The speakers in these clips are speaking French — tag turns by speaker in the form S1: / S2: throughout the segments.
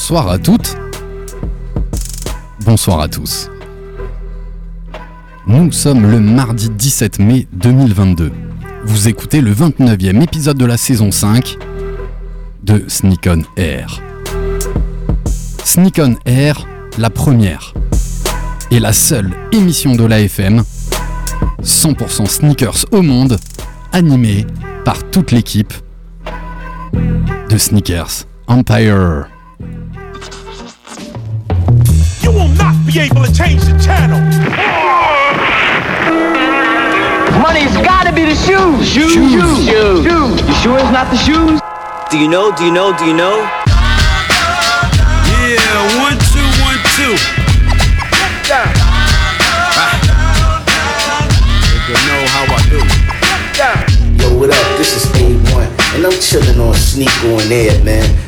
S1: Bonsoir à toutes. Bonsoir à tous. Nous sommes le mardi 17 mai 2022. Vous écoutez le 29e épisode de la saison 5 de Sneak On Air. Sneak On Air, la première et la seule émission de l'AFM 100% sneakers au monde, animée par toute l'équipe de Sneakers Empire.
S2: Be able to change the channel.
S3: Money's gotta be the shoes. Shoes. Shoes. Shoes. You sure it's not the shoes?
S4: Do you know? Do you know? Do you know?
S2: Yeah, one, two, one, two.
S5: You know how I do.
S6: Yo, what up? This is A1, and I'm chillin' on Sneak on Air, man.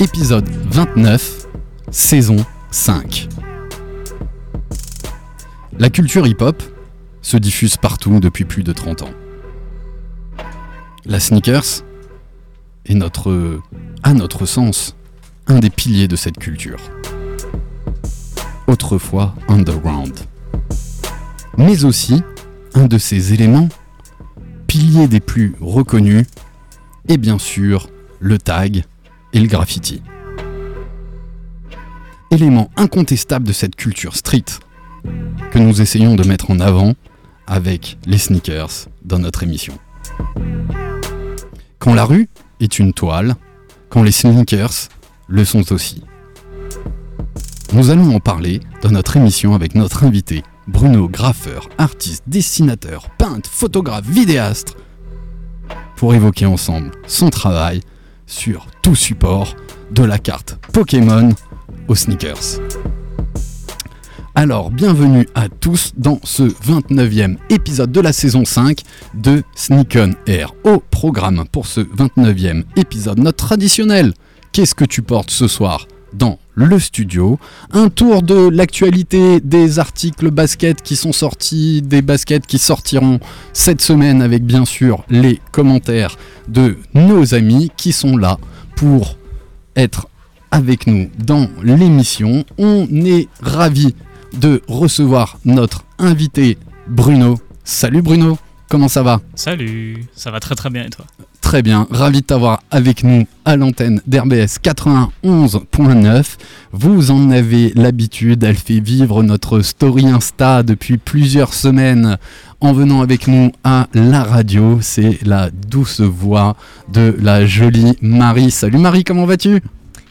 S1: épisode 29, saison 5. La culture hip-hop se diffuse partout depuis plus de 30 ans. La sneakers est notre, à notre sens, un des piliers de cette culture. Autrefois underground. Mais aussi un de ces éléments, piliers des plus reconnus, et bien sûr le tag et le graffiti. Élément incontestable de cette culture street que nous essayons de mettre en avant avec les sneakers dans notre émission. Quand la rue est une toile, quand les sneakers le sont aussi. Nous allons en parler dans notre émission avec notre invité, Bruno, graffeur, artiste, dessinateur, peintre, photographe, vidéaste, pour évoquer ensemble son travail sur tout support, de la carte Pokémon aux sneakers. Alors, bienvenue à tous dans ce 29e épisode de la saison 5 de Sneak On Air. Au programme pour ce 29e épisode, notre traditionnel Qu'est-ce que tu portes ce soir dans le studio Un tour de l'actualité des articles basket qui sont sortis, des baskets qui sortiront cette semaine avec bien sûr les commentaires de nos amis qui sont là pour être avec nous dans l'émission. On est ravis de recevoir notre invité Bruno. Salut Bruno, comment ça va
S7: Salut, ça va très très bien et toi
S1: Très bien, ravi de t'avoir avec nous à l'antenne d'RBS 91.9. Vous en avez l'habitude, elle fait vivre notre story Insta depuis plusieurs semaines en venant avec nous à la radio. C'est la douce voix de la jolie Marie. Salut Marie, comment vas-tu?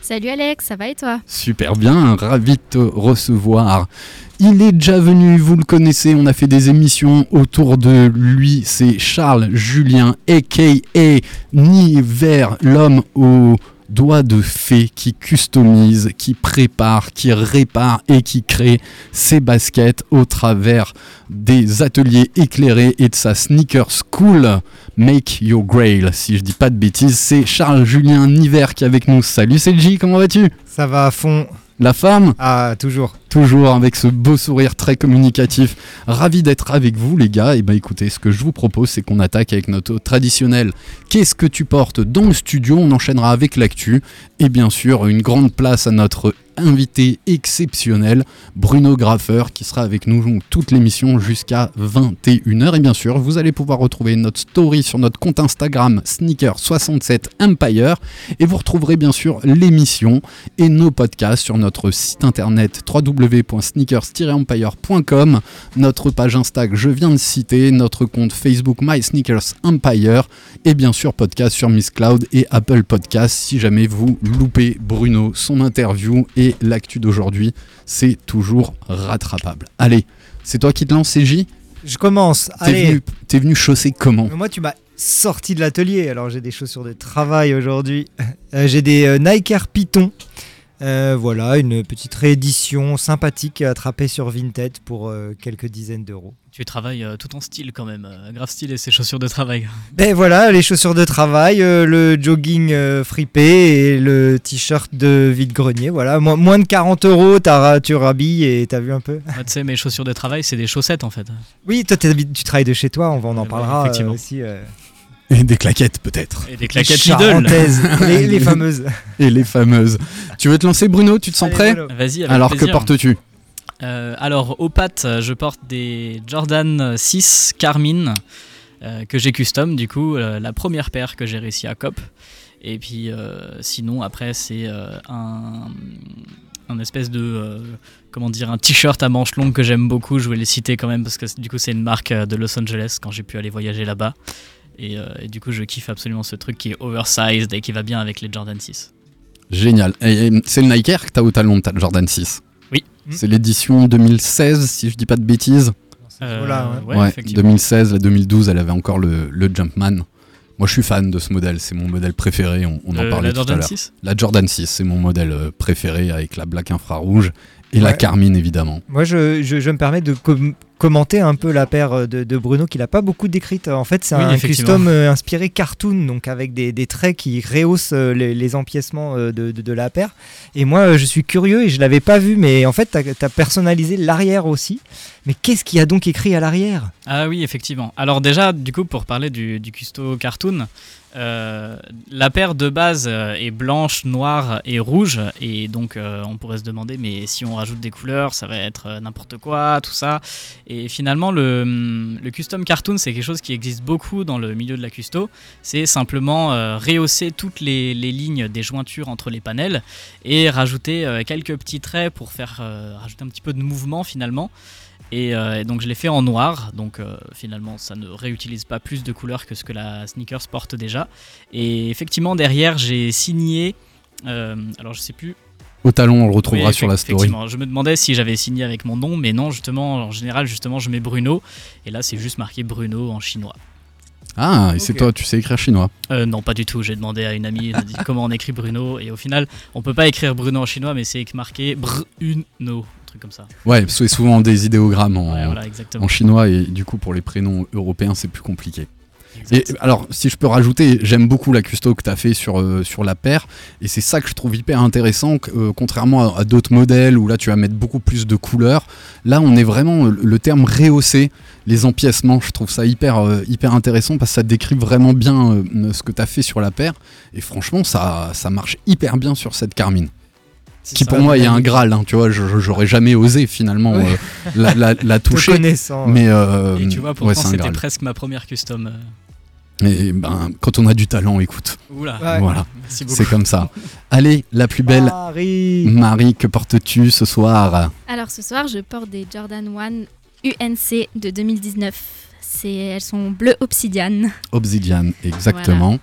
S8: Salut Alex, ça va et toi?
S1: Super bien, ravi de te recevoir. Il est déjà venu, vous le connaissez, on a fait des émissions autour de lui, c'est Charles Julien, a.k.a. Niver, l'homme au doigt de fée qui customise, qui prépare, qui répare et qui crée ses baskets au travers des ateliers éclairés et de sa sneaker school Make Your Grail. Si je dis pas de bêtises, c'est Charles Julien Niver qui est avec nous. Salut CLJ, comment vas-tu?
S9: Ça va à fond.
S1: La femme
S9: Ah, toujours.
S1: Toujours avec ce beau sourire très communicatif. Ravi d'être avec vous, les gars. Et bah écoutez, ce que je vous propose, c'est qu'on attaque avec notre traditionnel Qu'est-ce que tu portes dans le studio? On enchaînera avec l'actu. Et bien sûr, une grande place à notre invité exceptionnel, Bruno Graffeur, qui sera avec nous toute l'émission jusqu'à 21h. Et bien sûr, vous allez pouvoir retrouver notre story sur notre compte Instagram Sneaker67Empire. Et vous retrouverez bien sûr l'émission et nos podcasts sur notre site internet www.sneakers-empire.com, notre page Insta que je viens de citer, notre compte Facebook My Sneakers Empire et bien sûr podcast sur Miss Cloud et Apple Podcast si jamais vous loupez Bruno, son interview et l'actu d'aujourd'hui, c'est toujours rattrapable. Allez, c'est toi qui te lances, CJ
S9: Je commence.
S1: T'es
S9: Allez.
S1: venu, t'es venu chausser comment?
S9: Mais Moi, tu m'as sorti de l'atelier. Alors, j'ai des chaussures de travail aujourd'hui. Euh, j'ai des euh, Nike Air Python Euh, voilà, une petite réédition sympathique attrapée sur Vinted pour euh, quelques dizaines d'euros.
S7: Tu travailles euh, tout en style quand même. grave style et ses chaussures de travail.
S9: Ben voilà, les chaussures de travail, le jogging fripé et le t-shirt de vide-grenier. Voilà, Mo- moins de 40 euros, tu rhabilles et t'as vu un peu.
S7: Tu sais, mes chaussures de travail, c'est des chaussettes en fait.
S9: Oui, toi tu travailles de chez toi, on va- on en parlera
S7: effectivement.
S9: aussi.
S1: Et des claquettes peut-être.
S7: Et des claquettes Lidl.
S9: charentaises, les, les fameuses.
S1: Et les fameuses. Tu veux te lancer Bruno Tu te sens
S9: Allez,
S1: prêt
S9: Bruno.
S7: Vas-y, avec
S1: Alors que portes-tu
S7: Euh, alors, aux pattes, je porte des Jordan 6 Carmine euh, que j'ai custom, du coup, euh, la première paire que j'ai réussi à cop. Et puis, euh, sinon, après, c'est euh, un, un espèce de. euh, comment dire, un t-shirt à manches longues que j'aime beaucoup. Je voulais les citer quand même parce que du coup, c'est une marque de Los Angeles quand j'ai pu aller voyager là-bas. Et, euh, et du coup, je kiffe absolument ce truc qui est oversized et qui va bien avec les Jordan 6.
S1: Génial. Et, et c'est le Nike Air que t'as au talon, t'as le Jordan 6
S7: Oui.
S1: C'est l'édition 2016, si je dis pas de bêtises.
S7: Euh,
S9: Voilà,
S7: ouais, effectivement.
S1: 2016, la 2012, elle avait encore le, le Jumpman. Moi, je suis fan de ce modèle, c'est mon modèle préféré. On, on en
S7: Euh,
S1: parlait
S7: la
S1: tout à
S7: Jordan
S1: l'heure.
S7: 6
S1: La Jordan 6, c'est mon modèle euh, préféré avec la black infrarouge et la. Carmine évidemment.
S9: Moi, je, je- je me permets de com- commenter un peu la paire de, de Bruno qu'il n'a pas beaucoup décrite. En fait, c'est
S7: Oui,
S9: un custom euh, inspiré cartoon, donc avec des, des traits qui rehaussent euh, les, les empiècements euh, de, de- de la paire. Et moi, euh, je suis curieux et je l'avais pas vu, mais en fait, tu as, personnalisé l'arrière aussi. Mais qu'est-ce qu'il y a donc écrit à l'arrière?
S7: Ah oui, effectivement. Alors déjà, du coup, pour parler du, du custo cartoon, euh, la paire de base euh, est blanche, noire et rouge, et donc euh, on pourrait se demander, mais si on rajoute des couleurs, ça va être n'importe quoi, tout ça. Et finalement, le, hum, le custom cartoon, c'est quelque chose qui existe beaucoup dans le milieu de la custo. C'est simplement rehausser toutes les, les lignes des jointures entre les panels et rajouter quelques petits traits pour faire rajouter un petit peu de mouvement finalement. Et, euh, et donc je l'ai fait en noir, donc euh, finalement ça ne réutilise pas plus de couleurs que ce que la sneakers porte déjà. Et effectivement derrière j'ai signé, euh, alors je sais plus.
S1: Au talon, on le retrouvera
S7: Oui,
S1: sur la story.
S7: effectivement, Je me demandais si j'avais signé avec mon nom, mais non justement en général justement je mets Bruno, et là c'est juste marqué Bruno en chinois.
S1: Ah, et c'est toi, tu sais écrire chinois.
S7: Euh, non, pas du tout. J'ai demandé à une amie, elle m'a dit comment on écrit Bruno, et au final, on peut pas écrire Bruno en chinois, mais c'est marqué Bruno, un truc comme ça.
S1: Ouais, c'est souvent des idéogrammes en,
S7: Ouais, voilà, exactement.
S1: en chinois et du coup pour les prénoms européens c'est plus compliqué. Et alors, si je peux rajouter, j'aime beaucoup la custo que tu as fait sur, euh, sur la paire, et c'est ça que je trouve hyper intéressant, euh, contrairement à, à d'autres modèles où là tu vas mettre beaucoup plus de couleurs. Là, on est vraiment le terme rehaussé, les empiècements. Je trouve ça hyper, euh, hyper intéressant parce que ça décrit vraiment bien ce que tu as fait sur la paire, et franchement, ça, ça marche hyper bien sur cette Carmine. Qui pour moi est un graal, hein, tu vois, j'aurais jamais osé finalement
S9: Ouais.
S1: euh, la, la- la toucher.
S9: connaissant.
S1: Mais euh,
S7: Et tu vois,
S1: ouais,
S7: pourtant,
S1: un
S7: c'était presque ma première custom. euh.
S1: Et ben, quand on a du talent, écoute,
S7: Oula,
S9: Ouais.
S1: voilà,
S7: merci beaucoup.
S1: c'est comme ça. Allez, la plus belle,
S9: Paris.
S1: Marie, que portes-tu ce soir?
S8: Alors ce soir, je porte des Jordan 1 UNC de 2019. C'est, elles sont bleu obsidiane.
S1: Obsidian, exactement.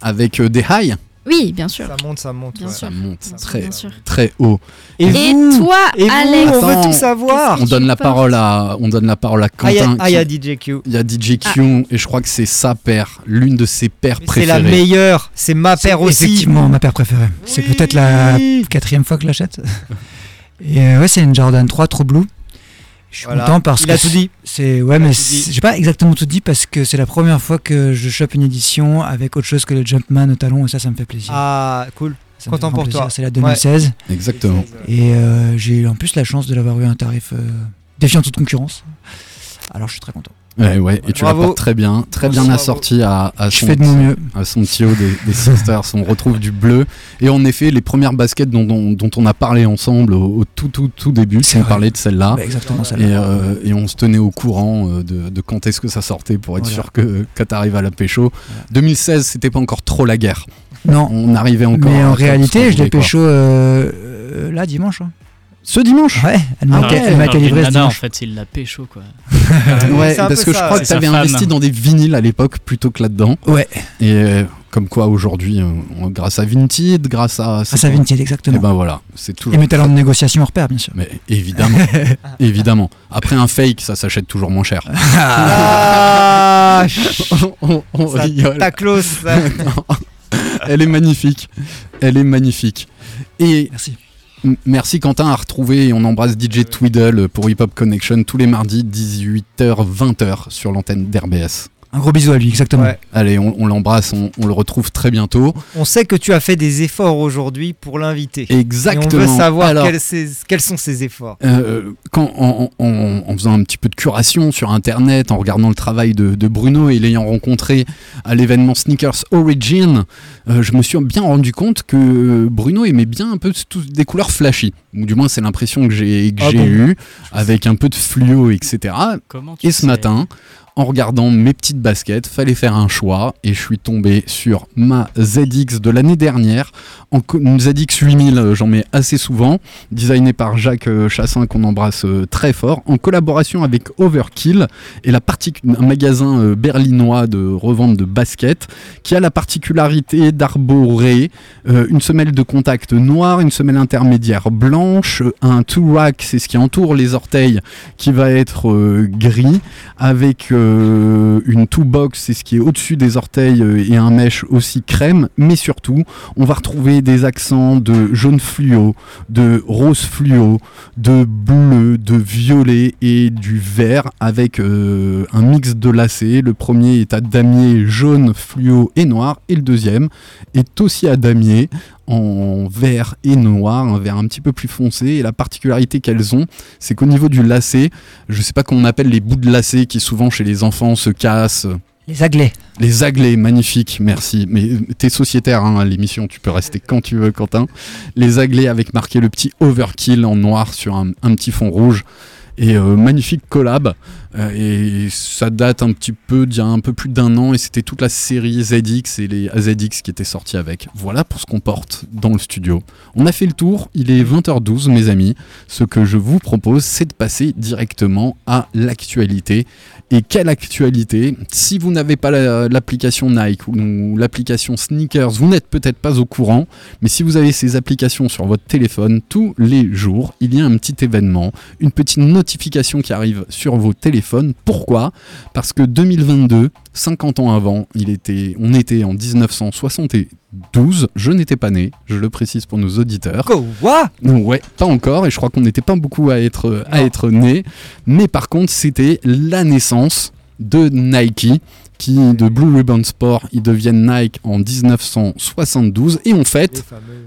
S1: Avec euh, des highs,
S8: Oui, bien sûr.
S9: Ça monte, ça monte.
S8: Bien
S9: ouais.
S8: sûr.
S1: ça monte
S8: Bien
S1: très,
S8: bien sûr.
S1: très haut.
S9: Et,
S8: Et
S9: vous
S8: toi,
S9: Et vous
S8: Alex
S9: On veut tout savoir
S1: On donne la parole à, on donne la parole à
S9: Ah, il y a-
S1: Quentin.
S9: ah, il y a DJQ.
S1: il y a DJ Q, et je crois que c'est sa paire, l'une de ses paires
S9: Mais C'est la
S1: préférées.
S9: meilleure, c'est ma paire aussi.
S10: Effectivement, ma paire préférée. C'est peut-être la quatrième fois que je l'achète. Et euh, ouais, c'est une Jordan 3 True Blue. Je suis
S9: Voilà.
S10: content parce
S9: Il
S10: que
S9: a tout dit.
S10: C'est ouais,
S9: Il
S10: mais j'ai pas exactement tout dit parce que c'est la première fois que je chope une édition avec autre chose que le Jumpman au talon et ça, ça me fait plaisir.
S9: Ah, cool.
S10: Ça
S9: content pour toi.
S10: C'est la 2016
S1: Exactement.
S10: et euh, j'ai eu en plus la chance de l'avoir eu à un tarif euh, défiant toute concurrence. Alors je suis très content.
S1: Ouais, ouais, et tu la
S9: Bravo.
S1: portes très bien, très bien assorti à, à son,
S10: fais de mon mieux.
S1: à son haut des, des Sisters. On retrouve du bleu. Et en effet, les premières baskets dont, dont- dont on a parlé ensemble au, au tout, tout, tout début,
S10: C'est
S1: on
S10: vrai.
S1: parlait de celle-là.
S10: Bah, exactement.
S1: Et, euh, et on se tenait au courant euh, de, de quand est-ce que ça sortait pour être
S10: Voilà.
S1: sûr que, que t'arrives à la pécho. 2016, c'était pas encore trop la guerre.
S10: Non,
S1: On arrivait encore.
S10: mais en réalité, je l'ai pécho euh, là dimanche. hein.
S1: Ce dimanche
S10: Ouais, elle m'a
S1: Ah ouais.
S10: elle m'a
S7: Alors,
S10: calibré ce
S7: nana, en
S10: dimanche.
S7: fait, il l'a pécho, quoi.
S1: Ouais, parce que je crois
S9: ouais.
S1: que t'avais
S7: femme.
S1: investi dans des vinyles à l'époque plutôt que là-dedans.
S10: Ouais,
S1: Et euh, comme quoi aujourd'hui, euh, grâce à Vinted, grâce à.
S10: à sa
S1: quoi
S10: Vinted,
S1: Et
S10: exactement.
S1: ben voilà, c'est toujours.
S10: Et mes talents de négociation hors pair, bien sûr.
S1: Mais évidemment, évidemment. Après un fake, ça s'achète toujours moins cher.
S9: Ah,
S1: on on
S9: ça
S1: rigole.
S9: taclos, ça.
S1: Elle est magnifique. Elle est magnifique. Et
S10: Merci.
S1: Merci Quentin à retrouver et on embrasse DJ Twiddle pour Hip Hop Connection tous les mardis 18h-20h sur l'antenne d'RBS.
S10: Un gros bisou à lui, exactement.
S9: Ouais.
S1: Allez, on, on l'embrasse, on, on le retrouve très bientôt.
S9: On sait que tu as fait des efforts aujourd'hui pour l'inviter.
S1: Exactement.
S9: Et on veut savoir
S1: Alors,
S9: quels, sont ces efforts.
S1: euh, quand, en, en- en faisant un petit peu de curation sur internet, en regardant le travail de, de Bruno et l'ayant rencontré à l'événement Sneakers Origin, euh, je me suis bien rendu compte que Bruno aimait bien un peu des couleurs flashy. Ou du moins, c'est l'impression que j'ai que
S9: Ah
S1: j'ai
S9: bon
S1: eue, avec un peu de fluo, etc.
S7: Comment tu
S1: Et ce
S7: sais
S1: matin, en regardant mes petites baskets, fallait faire un choix et je suis tombé sur ma ZX de l'année dernière. En ZX 8000, euh, j'en mets assez souvent, designée par Jacques euh, Chassin qu'on embrasse euh, très fort, en collaboration avec Overkill et la un magasin berlinois de revente de baskets qui a la particularité d'arborer une semelle de contact noire, une semelle intermédiaire blanche, un two-rack, c'est ce qui entoure les orteils, qui va être gris, avec euh, une two-box, c'est ce qui est au-dessus des orteils, euh, et un mesh aussi crème, mais surtout, on va retrouver des accents de jaune fluo, de rose fluo, de bleu, de violet et du vert, avec euh, un mix de lacets. Le premier est à damier jaune, fluo et noir, et le deuxième est aussi à damier en vert et noir, un vert un petit peu plus foncé. Et la particularité qu'elles ont, c'est qu'au niveau du lacet, je sais pas comment on appelle les bouts de lacet qui souvent chez les enfants se cassent.
S9: Les aglets.
S1: Les aglets, magnifique, merci. Mais euh, t'es sociétaire hein, à l'émission, tu peux rester quand tu veux, Quentin. Les aglets avec marqué le petit overkill en noir sur un, un petit fond rouge. Et euh, magnifique collab. Euh, et ça date un petit peu d'il y a un peu plus d'un an. Et c'était toute la série ZX et les AZX qui étaient sortis avec. Voilà pour ce qu'on porte dans le studio. On a fait le tour. Il est 20h12, mes amis. Ce que je vous propose, c'est de passer directement à l'actualité. Et quelle actualité Si vous n'avez pas la- l'application Nike ou l'application Sneakers, vous n'êtes peut-être pas au courant, mais si vous avez ces applications sur votre téléphone, tous les jours, il y a un petit événement, une petite notification qui arrive sur vos téléphones. Pourquoi? Parce que 2022, 50 ans avant, il était, on était en 1972, je n'étais pas né, je le précise pour nos auditeurs.
S9: Quoi
S1: Ouais, pas encore, et je crois qu'on n'était pas beaucoup à être, à
S9: Non.
S1: être nés. Mais par contre, c'était la naissance de Nike, qui de Blue Ribbon Sport, ils deviennent Nike en 1972, et on fête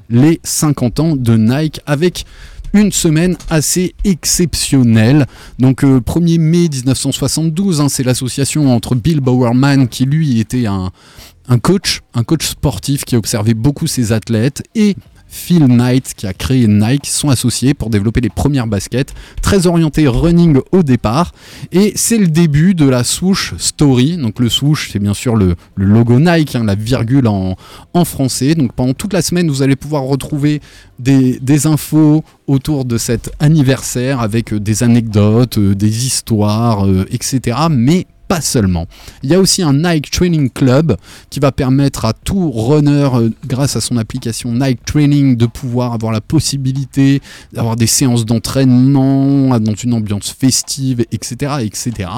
S1: les 50 ans de Nike avec une semaine assez exceptionnelle. Donc euh, 1er mai 1972, hein, c'est l'association entre Bill Bowerman qui lui était un, un coach, un coach sportif qui observait beaucoup ses athlètes et Phil Knight qui a créé Nike sont associés pour développer les premières baskets, très orientées running au départ. Et c'est le début de la swoosh story. Donc le swoosh, c'est bien sûr le, logo Nike, hein, la virgule en, français. Donc pendant toute la semaine, vous allez pouvoir retrouver des, des infos autour de cet anniversaire avec euh, des anecdotes, euh, des histoires, euh, etc. Mais pas seulement. Il y a aussi un Nike Training Club qui va permettre à tout runner, euh, grâce à son application Nike Training, de pouvoir avoir la possibilité d'avoir des séances d'entraînement dans une ambiance festive, etc., etc.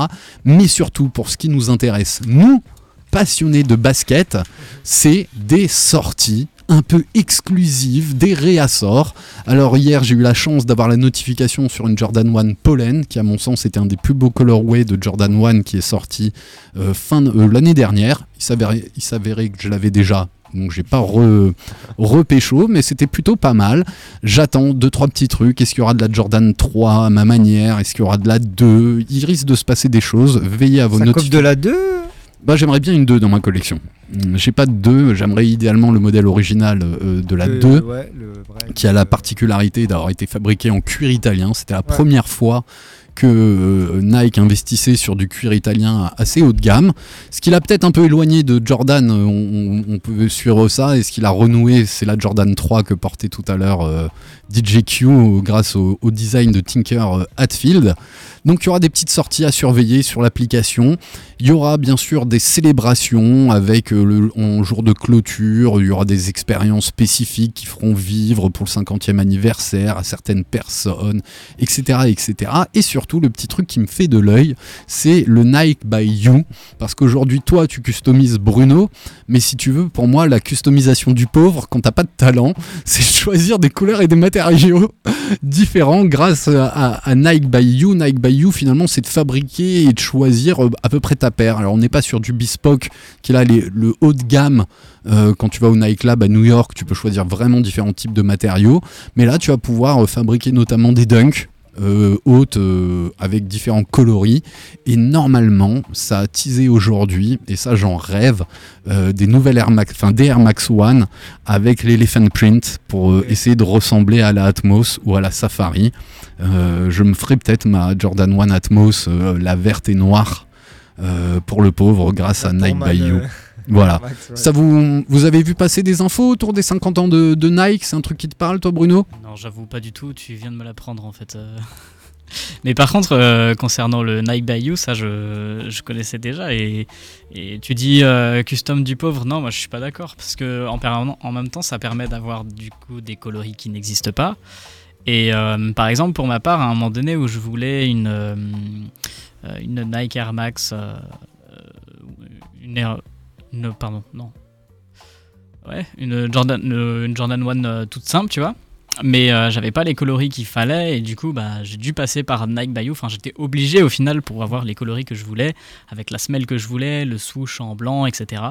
S1: Mais surtout, pour ce qui nous intéresse, nous, passionnés de basket, c'est des sorties un peu exclusives, des réassorts. Alors hier, j'ai eu la chance d'avoir la notification sur une Jordan 1 Pollen, qui à mon sens était un des plus beaux colorways de Jordan 1 qui est sorti euh, fin de- euh, l'année dernière. Il s'avérait, il s'avérait que je l'avais déjà. Donc j'ai pas re, repécho, mais c'était plutôt pas mal. J'attends deux trois petits trucs. Est-ce qu'il y aura de la Jordan 3 à ma manière? Est-ce qu'il y aura de la 2 Il risque de se passer des choses. Veillez à vos notifications.
S9: de la 2
S1: Bah, j'aimerais bien une 2 dans ma collection. Hum, J'ai pas de 2, j'aimerais idéalement le modèle original euh, de la
S9: Le-
S1: 2
S9: ouais, le vrai.
S1: qui a la particularité d'avoir été fabriqué en cuir italien. C'était la
S9: Ouais.
S1: première fois que euh, Nike investissait sur du cuir italien assez haut de gamme. Ce qui l'a peut-être un peu éloigné de Jordan, euh, on, on peut suivre ça, et ce qu'il a renoué, c'est la Jordan 3 que portait tout à l'heure euh, DJ Q euh, grâce au, au design de Tinker Hatfield. Donc il y aura des petites sorties à surveiller sur l'application. Il y aura bien sûr des célébrations avec euh, le jour de clôture, il y aura des expériences spécifiques qui feront vivre pour le 50e anniversaire à certaines personnes, etc., etc. Et surtout, le petit truc qui me fait de l'œil, c'est le Nike by You, parce qu'aujourd'hui, toi, tu customises Bruno, mais si tu veux, pour moi, la customisation du pauvre, quand t'as pas de talent, c'est choisir des couleurs et des matériaux différents grâce à, à Nike by You. Nike by You, finalement, c'est de fabriquer et de choisir euh, à peu près ta Alors, on n'est pas sur du bespoke, qui est là les- le haut de gamme. Euh, quand tu vas au Nike Lab à New York, tu peux choisir vraiment différents types de matériaux. Mais là, tu vas pouvoir euh, fabriquer notamment des dunks. euh, hautes euh, avec différents coloris et normalement ça a teasé aujourd'hui et ça j'en rêve euh, des nouvelles Air Max enfin des Air Max One avec l'Elephant Print pour essayer de ressembler à la Atmos ou à la Safari je me ferai peut-être ma Jordan One Atmos la verte et noire pour le pauvre grâce à Nike by You voilà.
S9: Max, ouais.
S1: Ça vous, vous avez vu passer des infos autour des 50 ans de, de Nike? C'est un truc qui te parle, toi, Bruno?
S7: Non, j'avoue pas du tout, tu viens de me l'apprendre en fait. euh. Mais par contre, euh, concernant le Nike by You, ça je, je connaissais déjà. Et, et tu dis euh, custom du pauvre, non, moi je suis pas d'accord. Parce que en, même temps, ça permet d'avoir du coup des coloris qui n'existent pas. Et euh, par exemple, pour ma part, à un moment donné où je voulais une, euh, euh, une Nike Air Max, euh, euh, une, Air- pardon, non. Ouais, une Jordan, une, Jordan 1 euh, toute simple, tu vois. Mais euh, j'avais pas les coloris qu'il fallait et du coup bah, j'ai dû passer par Nike by You. Enfin j'étais obligé au final pour avoir les coloris que je voulais, avec la semelle que je voulais, le swoosh en blanc, etc.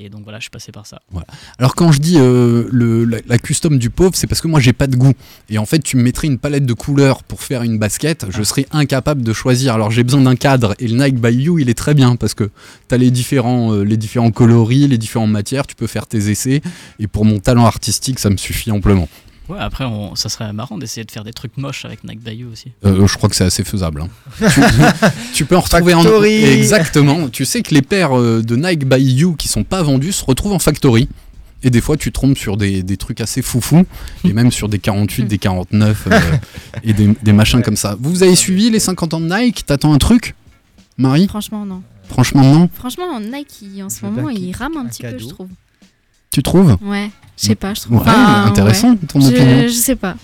S7: Et donc voilà, je suis passé par ça.
S1: Voilà. Alors quand je dis euh, le, la, la custom du pauvre, c'est parce que moi j'ai pas de goût. Et en fait, tu me mettrais une palette de couleurs pour faire une basket, je serais incapable de choisir. Alors j'ai besoin d'un cadre et le Nike by You, il est très bien parce que tu as les différents, euh, les différents coloris, les différentes matières, tu peux faire tes essais. Et pour mon talent artistique, ça me suffit amplement.
S7: Ouais, après on- ça serait marrant d'essayer de faire des trucs moches avec Nike by You aussi.
S1: Euh, je crois que c'est assez faisable. hein. tu, tu peux en retrouver en
S9: Factory.
S1: exactement. Tu sais que les paires euh, de Nike by You qui sont pas vendues se retrouvent en factory. Et des fois, tu trompes sur des, des trucs assez foufous, et même sur des 48, des 49, euh, et des, des machins comme ça. Vous avez suivi les 50 ans de Nike? T'attends un truc? Marie?
S8: Franchement, non.
S1: Franchement, non
S8: Franchement, Nike, en ce moment, il rame un
S9: un
S8: petit peu, je trouve.
S1: Tu trouves?
S8: Ouais, je sais pas, je trouve.
S1: Ouais,
S8: Enfin,
S1: intéressant
S8: ouais.
S1: ton opinion.
S8: Je, je sais pas.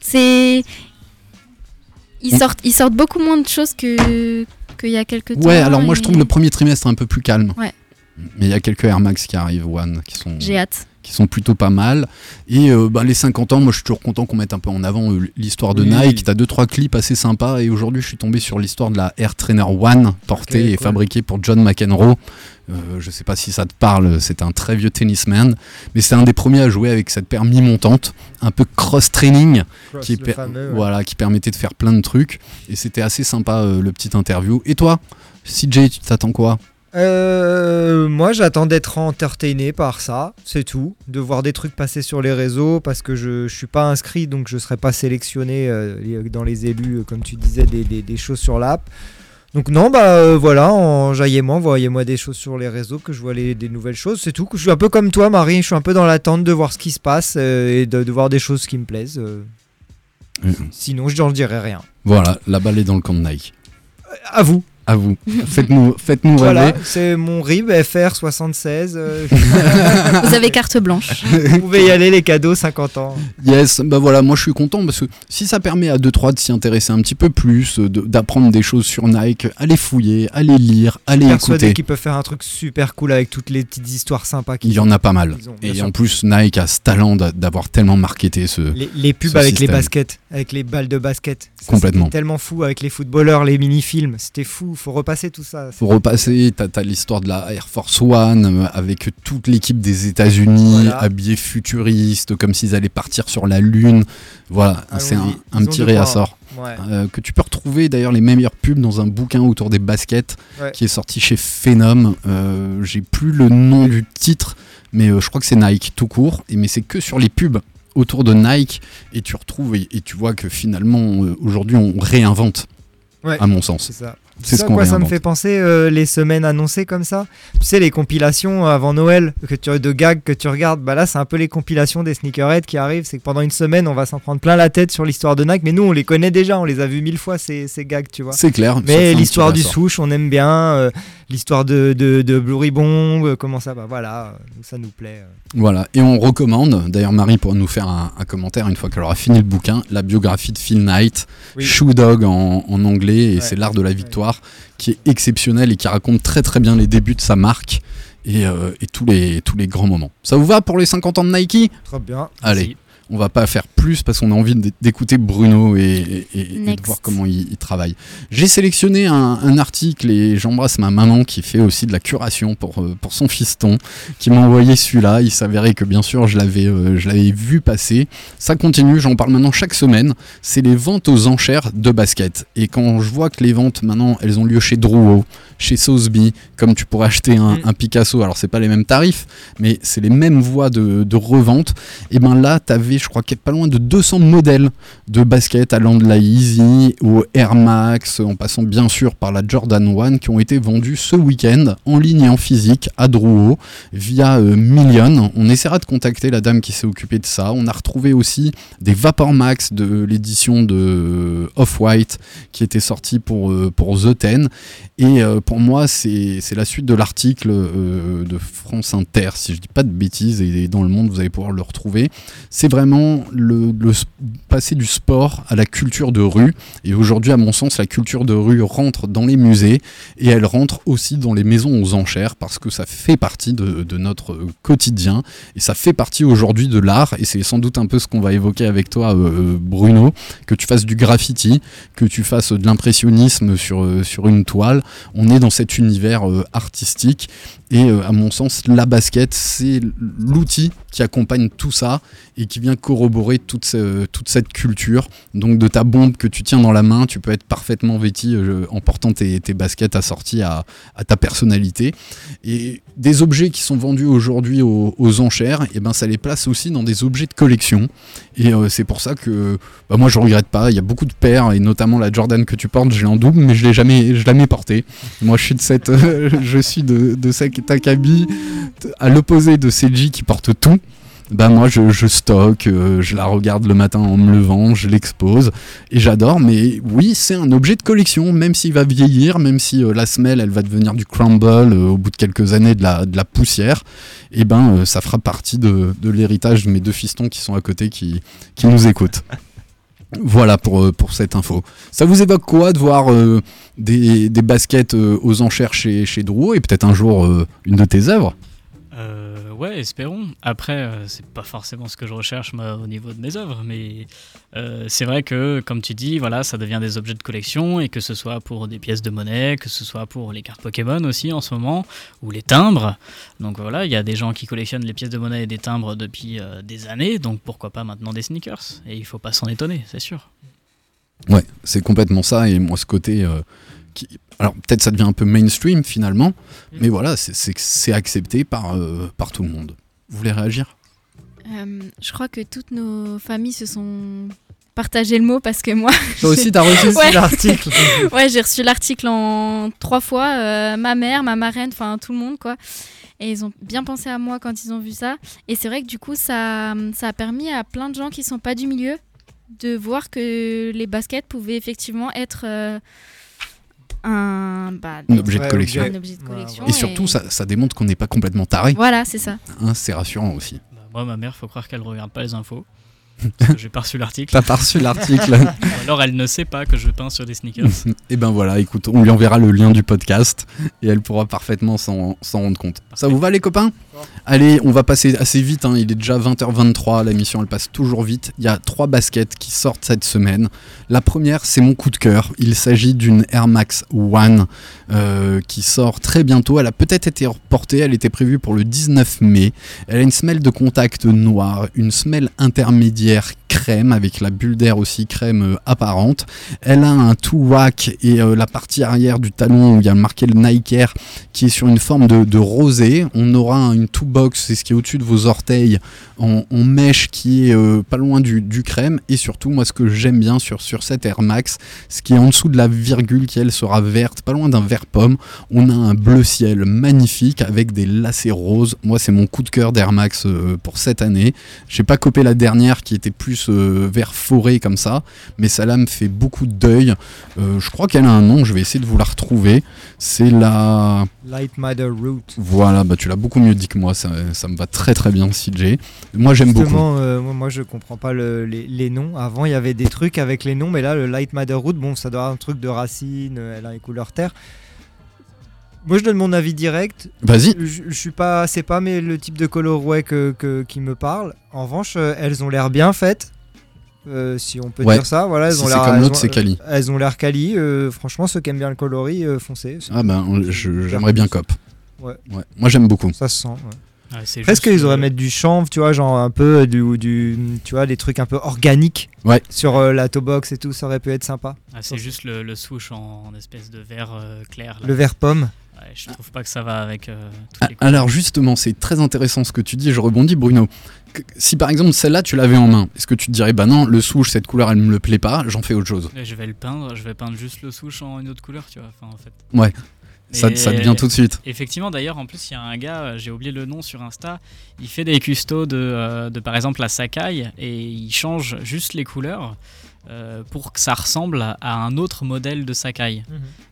S8: C'est. Ils sortent, ils sortent beaucoup moins de choses que qu'il y a quelques temps.
S1: Ouais, alors moi je trouve le premier trimestre un peu plus calme.
S8: Ouais.
S1: Mais il y a quelques Air Max qui arrivent, One, qui sont.
S8: J'ai hâte.
S1: Qui sont plutôt pas mal. Et euh, bah, les 50 ans, moi je suis toujours content qu'on mette un peu en avant euh, l'histoire de
S9: Oui.
S1: Nike. T'as deux trois clips assez sympas. Et aujourd'hui, je suis tombé sur l'histoire de la Air Trainer One, portée et
S9: cool.
S1: fabriquée pour John McEnroe. Euh, je sais pas si ça te parle, c'est un très vieux tennisman, mais c'est un des premiers à jouer avec cette paire mi-montante, un peu cross-training,
S9: Cross,
S1: qui,
S9: le
S1: per-
S9: fameux, ouais.
S1: voilà, qui permettait de faire plein de trucs. Et c'était assez sympa euh, le petit interview. Et toi, CJ, tu t'attends quoi?
S9: Euh, moi, j'attends d'être entertainé par ça, c'est tout. De voir des trucs passer sur les réseaux parce que je, je suis pas inscrit, donc je serai pas sélectionné euh, dans les élus, euh, comme tu disais, des, des- des choses sur l'app. Donc non, bah euh, voilà, enjaillez-moi, envoyez-moi des choses sur les réseaux, que je vois les, des nouvelles choses, c'est tout. Je suis un peu comme toi, Marie, je suis un peu dans l'attente de voir ce qui se passe et de, de voir des choses qui me plaisent.
S1: Mhm.
S9: Sinon, je n'en dirai rien.
S1: Voilà, la balle est dans le camp de Nike.
S9: À vous.
S1: À vous. Faites-nous faites -nous
S9: Voilà,
S1: rêver.
S9: c'est mon RIB FR76. euh,
S8: Vous avez carte blanche.
S9: Vous pouvez y aller, les cadeaux, 50 ans.
S1: Yes, bah voilà, moi je suis content parce que si ça permet à 2-3 de s'y intéresser un petit peu plus, euh, de- d'apprendre des choses sur Nike, allez fouiller, allez lire, allez
S9: persuadé
S1: écouter.
S9: qu'ils peuvent faire un truc super cool avec toutes les petites histoires sympas qu'ils
S1: Il y en a pas mal.
S9: Ont,
S1: Et
S9: sûr.
S1: en plus, Nike a ce talent d'a- d'avoir tellement marketé ce.
S9: Les, les pubs
S1: ce
S9: avec les baskets, avec les balles de basket. Ça,
S1: Complètement.
S9: c'était tellement fou avec les footballeurs, les mini-films. C'était fou. Faut repasser tout ça.
S1: Faut repasser, t'as as, l'histoire de la Air Force One euh, avec toute l'équipe des États-Unis
S9: Voilà.
S1: habillés futuristes, comme s'ils allaient partir sur la Lune. Voilà, c'est un, petit réassort.
S9: Ouais.
S1: Euh, que tu peux retrouver d'ailleurs les meilleures pubs dans un bouquin autour des baskets
S9: Ouais.
S1: qui est sorti chez Phenom. Euh, J'ai plus le nom du titre, mais euh, je crois que c'est Nike tout court. Et mais c'est que sur les pubs autour de Nike et tu retrouves et, et tu vois que finalement aujourd'hui on réinvente
S9: Ouais.
S1: à mon sens.
S9: Ça.
S1: C'est ce qu'on
S9: quoi ça me fait penser euh, les semaines annoncées comme ça Tu sais, les compilations avant Noël que tu, de gags que tu regardes. Bah là, c'est un peu les compilations des sneakerheads qui arrivent. C'est que pendant une semaine, on va s'en prendre plein la tête sur l'histoire de Nike. Mais nous, on les connaît déjà. On les a vus mille fois, ces, ces gags, tu vois.
S1: C'est clair.
S9: Mais l'histoire du souche, on aime bien. euh, l'histoire de, de, de Blue Ribbon, comment ça va, voilà, ça nous plaît. euh.
S1: Voilà, et on recommande, d'ailleurs Marie pourra nous faire un, un commentaire une fois qu'elle aura fini le bouquin, la biographie de Phil Knight,
S9: Oui.
S1: Shoe Dog en, en anglais, et
S9: Ouais.
S1: c'est l'art de la victoire, qui est exceptionnel et qui raconte très très bien les débuts de sa marque et, euh, et tous, les, tous les grands moments. Ça vous va pour les 50 ans de Nike?
S9: Très bien.
S1: Allez,
S7: Merci.
S1: On va pas faire plus parce qu'on a envie d'écouter Bruno et, et- et- et de voir comment il, il travaille. J'ai sélectionné un, un article et j'embrasse ma maman qui fait aussi de la curation pour, euh, pour son fiston, qui m'a envoyé celui-là. Il s'avérait que bien sûr je l'avais euh, je l'avais vu passer. Ça continue, j'en parle maintenant chaque semaine. C'est les ventes aux enchères de basket. Et quand je vois que les ventes maintenant elles ont lieu chez Drouot, chez Sotheby, comme tu pourrais acheter un,
S9: Mm.
S1: un Picasso, alors c'est pas les mêmes tarifs, mais c'est les mêmes voies de, de revente. Et ben là, tu avais, je crois, qu'il y a pas loin de 200 modèles de basket allant de la Easy au Air Max, en passant bien sûr par la Jordan 1, qui ont été vendus ce week-end en ligne et en physique à Drouot via euh, Million. On essaiera de contacter la dame qui s'est occupée de ça. On a retrouvé aussi des Vapor Max de l'édition de Off-White qui était sortie pour, euh, pour The Ten. Et euh, pour moi, c'est la suite de l'article euh, de France Inter, si je dis pas de bêtises, et dans le monde, vous allez pouvoir le retrouver. C'est vraiment le, le passer du sport à la culture de rue. Et aujourd'hui, à mon sens, la culture de rue rentre dans les musées et elle rentre aussi dans les maisons aux enchères parce que ça fait partie de, notre euh, quotidien et ça fait partie aujourd'hui de l'art. Et c'est sans doute un peu ce qu'on va évoquer avec toi, euh, Bruno, que tu fasses du graffiti, que tu fasses de l'impressionnisme sur, euh, sur une toile. On est dans cet univers euh, artistique et euh, à mon sens, la basket, c'est l'outil qui accompagne tout ça et qui vient corroborer toute, toute cette culture. Donc de ta bombe que tu tiens dans la main, tu peux être parfaitement vêti euh, en portant tes, tes baskets assorties à, ta personnalité. Et des objets qui sont vendus aujourd'hui aux, aux enchères, et ben ça les place aussi dans des objets de collection. Et euh, c'est pour ça que bah, moi je regrette pas. Il y a beaucoup de paires et notamment la Jordan que tu portes, je l'ai en double, mais je l'ai jamais, je l'ai jamais portée. Moi je suis de cette, je suis de, de cet acabit à l'opposé de Seiji qui porte tout. Bah moi je, je stocke, euh, je la regarde le matin en me levant, je l'expose et j'adore. Mais oui, c'est un objet de collection, même s'il va vieillir, même si euh, la semelle elle va devenir du crumble euh, au bout de quelques années de la, de la poussière. Et ben euh, ça fera partie de, de l'héritage de mes deux fistons qui sont à côté qui, qui nous écoutent. Voilà pour, euh, pour cette info. Ça vous évoque quoi de voir euh, des, des baskets euh, aux enchères chez, chez Drouot et peut-être un jour euh, une de tes œuvres?
S7: Ouais, espérons. Après, euh, c'est pas forcément ce que je recherche au niveau de mes œuvres, mais euh, c'est vrai que, comme tu dis, voilà, ça devient des objets de collection et que ce soit pour des pièces de monnaie, que ce soit pour les cartes Pokémon aussi en ce moment, ou les timbres. Donc voilà, il y a des gens qui collectionnent les pièces de monnaie et des timbres depuis euh, des années, donc pourquoi pas maintenant des sneakers? Et il faut pas s'en étonner, c'est sûr.
S1: Ouais, c'est complètement ça. Et moi, ce côté. qui... Alors, peut-être ça devient un peu mainstream finalement, mais voilà, c'est- accepté par, euh, par tout le monde. Vous voulez réagir?
S8: Euh, je crois que toutes nos familles se sont partagé le mot parce que moi.
S1: Toi aussi, t'as reçu
S8: Ouais.
S9: l'article.
S8: ouais, j'ai reçu l'article en trois fois. euh, ma mère, ma marraine, enfin tout le monde, quoi. Et ils ont bien pensé à moi quand ils ont vu ça. Et c'est vrai que du coup, ça, ça a permis à plein de gens qui sont pas du milieu de voir que les baskets pouvaient effectivement être euh, un, bah,
S1: Un objet de
S8: un
S1: collection.
S8: objet de collection.
S1: Et surtout, ça, ça démontre qu'on n'est pas complètement taré.
S8: Voilà, c'est ça.
S1: Hein, c'est rassurant aussi.
S7: Bah, moi, ma mère, faut croire qu'elle regarde pas les infos. Parce que j'ai pas reçu l'article.
S1: T'as pas reçu l'article.
S7: Alors elle ne sait pas que je peins sur des sneakers.
S1: et ben voilà, écoute, on lui enverra le lien du podcast et elle pourra parfaitement s'en s'en rendre compte. Ça vous va les copains? Allez, on va passer assez vite, hein. il est déjà 20h23, la mission elle passe toujours vite. Il y a trois baskets qui sortent cette semaine. La première, c'est mon coup de cœur. Il s'agit d'une Air Max One euh, qui sort très bientôt. Elle a peut-être été reportée, elle était prévue pour le 19 mai. Elle a une semelle de contact noire, une semelle intermédiaire crème avec la bulle d'air aussi crème euh, apparente. Elle a un tout rack et euh, la partie arrière du talon où il y a marqué le Nike Air qui est sur une forme de, de rosée. On aura un- une two box, c'est ce qui est au-dessus de vos orteils en, mèche qui est euh, pas loin du, du crème. Et surtout, moi, ce que j'aime bien sur, sur cette Air Max, ce qui est en dessous de la virgule qui elle sera verte, pas loin d'un vert pomme, on a un bleu ciel magnifique avec des lacets roses. Moi, c'est mon coup de cœur d'Air Max pour cette année. J'ai pas copé la dernière qui était plus euh, vert forêt comme ça, mais ça là me fait beaucoup d'œil. Euh, je crois qu'elle a un nom, je vais essayer de vous la retrouver. C'est la.
S9: Light Matter Root.
S1: Voilà, bah tu l'as beaucoup mieux dit que moi, ça, ça me va très très bien, CJ. Moi j'aime beaucoup.
S9: Euh, moi, je comprends pas le- les, les noms. Avant, il y avait des trucs avec les noms, mais là, le Light Matter Root, bon, ça doit être un truc de racine, euh, elle a les couleurs terre. Moi, je donne mon avis direct.
S1: Vas-y.
S9: Je, je suis pas, c'est pas mais le type de colorway que, que- qui me parle. En revanche, euh, elles ont l'air bien faites. Euh, si on peut
S1: Ouais.
S9: dire ça, voilà, elles
S1: Si
S9: ont
S1: c'est
S9: l'air.
S1: comme
S9: elles
S1: l'autre, c'est quali.
S9: euh, Elles ont l'air quali. euh, franchement, ceux qui aiment bien le coloris, euh, foncez. C'est-
S1: Ah ben, je- j'aimerais bien cop.
S9: Ouais.
S1: Ouais. Moi j'aime beaucoup.
S9: Ça se sent. ouais.
S7: Ouais, c'est
S9: Presque ils auraient
S7: euh,
S9: mettre du chanvre, tu vois, genre un peu du, du tu vois, des trucs un peu organiques.
S1: Ouais.
S9: Sur euh, la toe box et tout, ça aurait pu être sympa.
S7: ah, c'est juste le, le swoosh en, en espèce de vert euh, clair. là.
S9: Le vert pomme.
S7: Ouais, je trouve pas que ça va avec euh,
S1: Ah,
S7: les.
S1: Alors justement, c'est très intéressant ce que tu dis, je rebondis Bruno. Que- Si par exemple celle-là tu l'avais en main, est-ce que tu te dirais bah non, le souche, cette couleur elle me le plaît pas, j'en fais autre chose?
S7: Et Je vais le peindre, je vais peindre juste le souche en une autre couleur, tu vois. Enfin, en fait.
S1: Ouais. Ça devient tout de suite.
S7: Effectivement, d'ailleurs, en plus, il y a un gars, euh, j'ai oublié le nom sur Insta, il fait des custos de, euh, de par exemple la Sakai et il change juste les couleurs euh, pour que ça ressemble à- à un autre modèle de Sakai.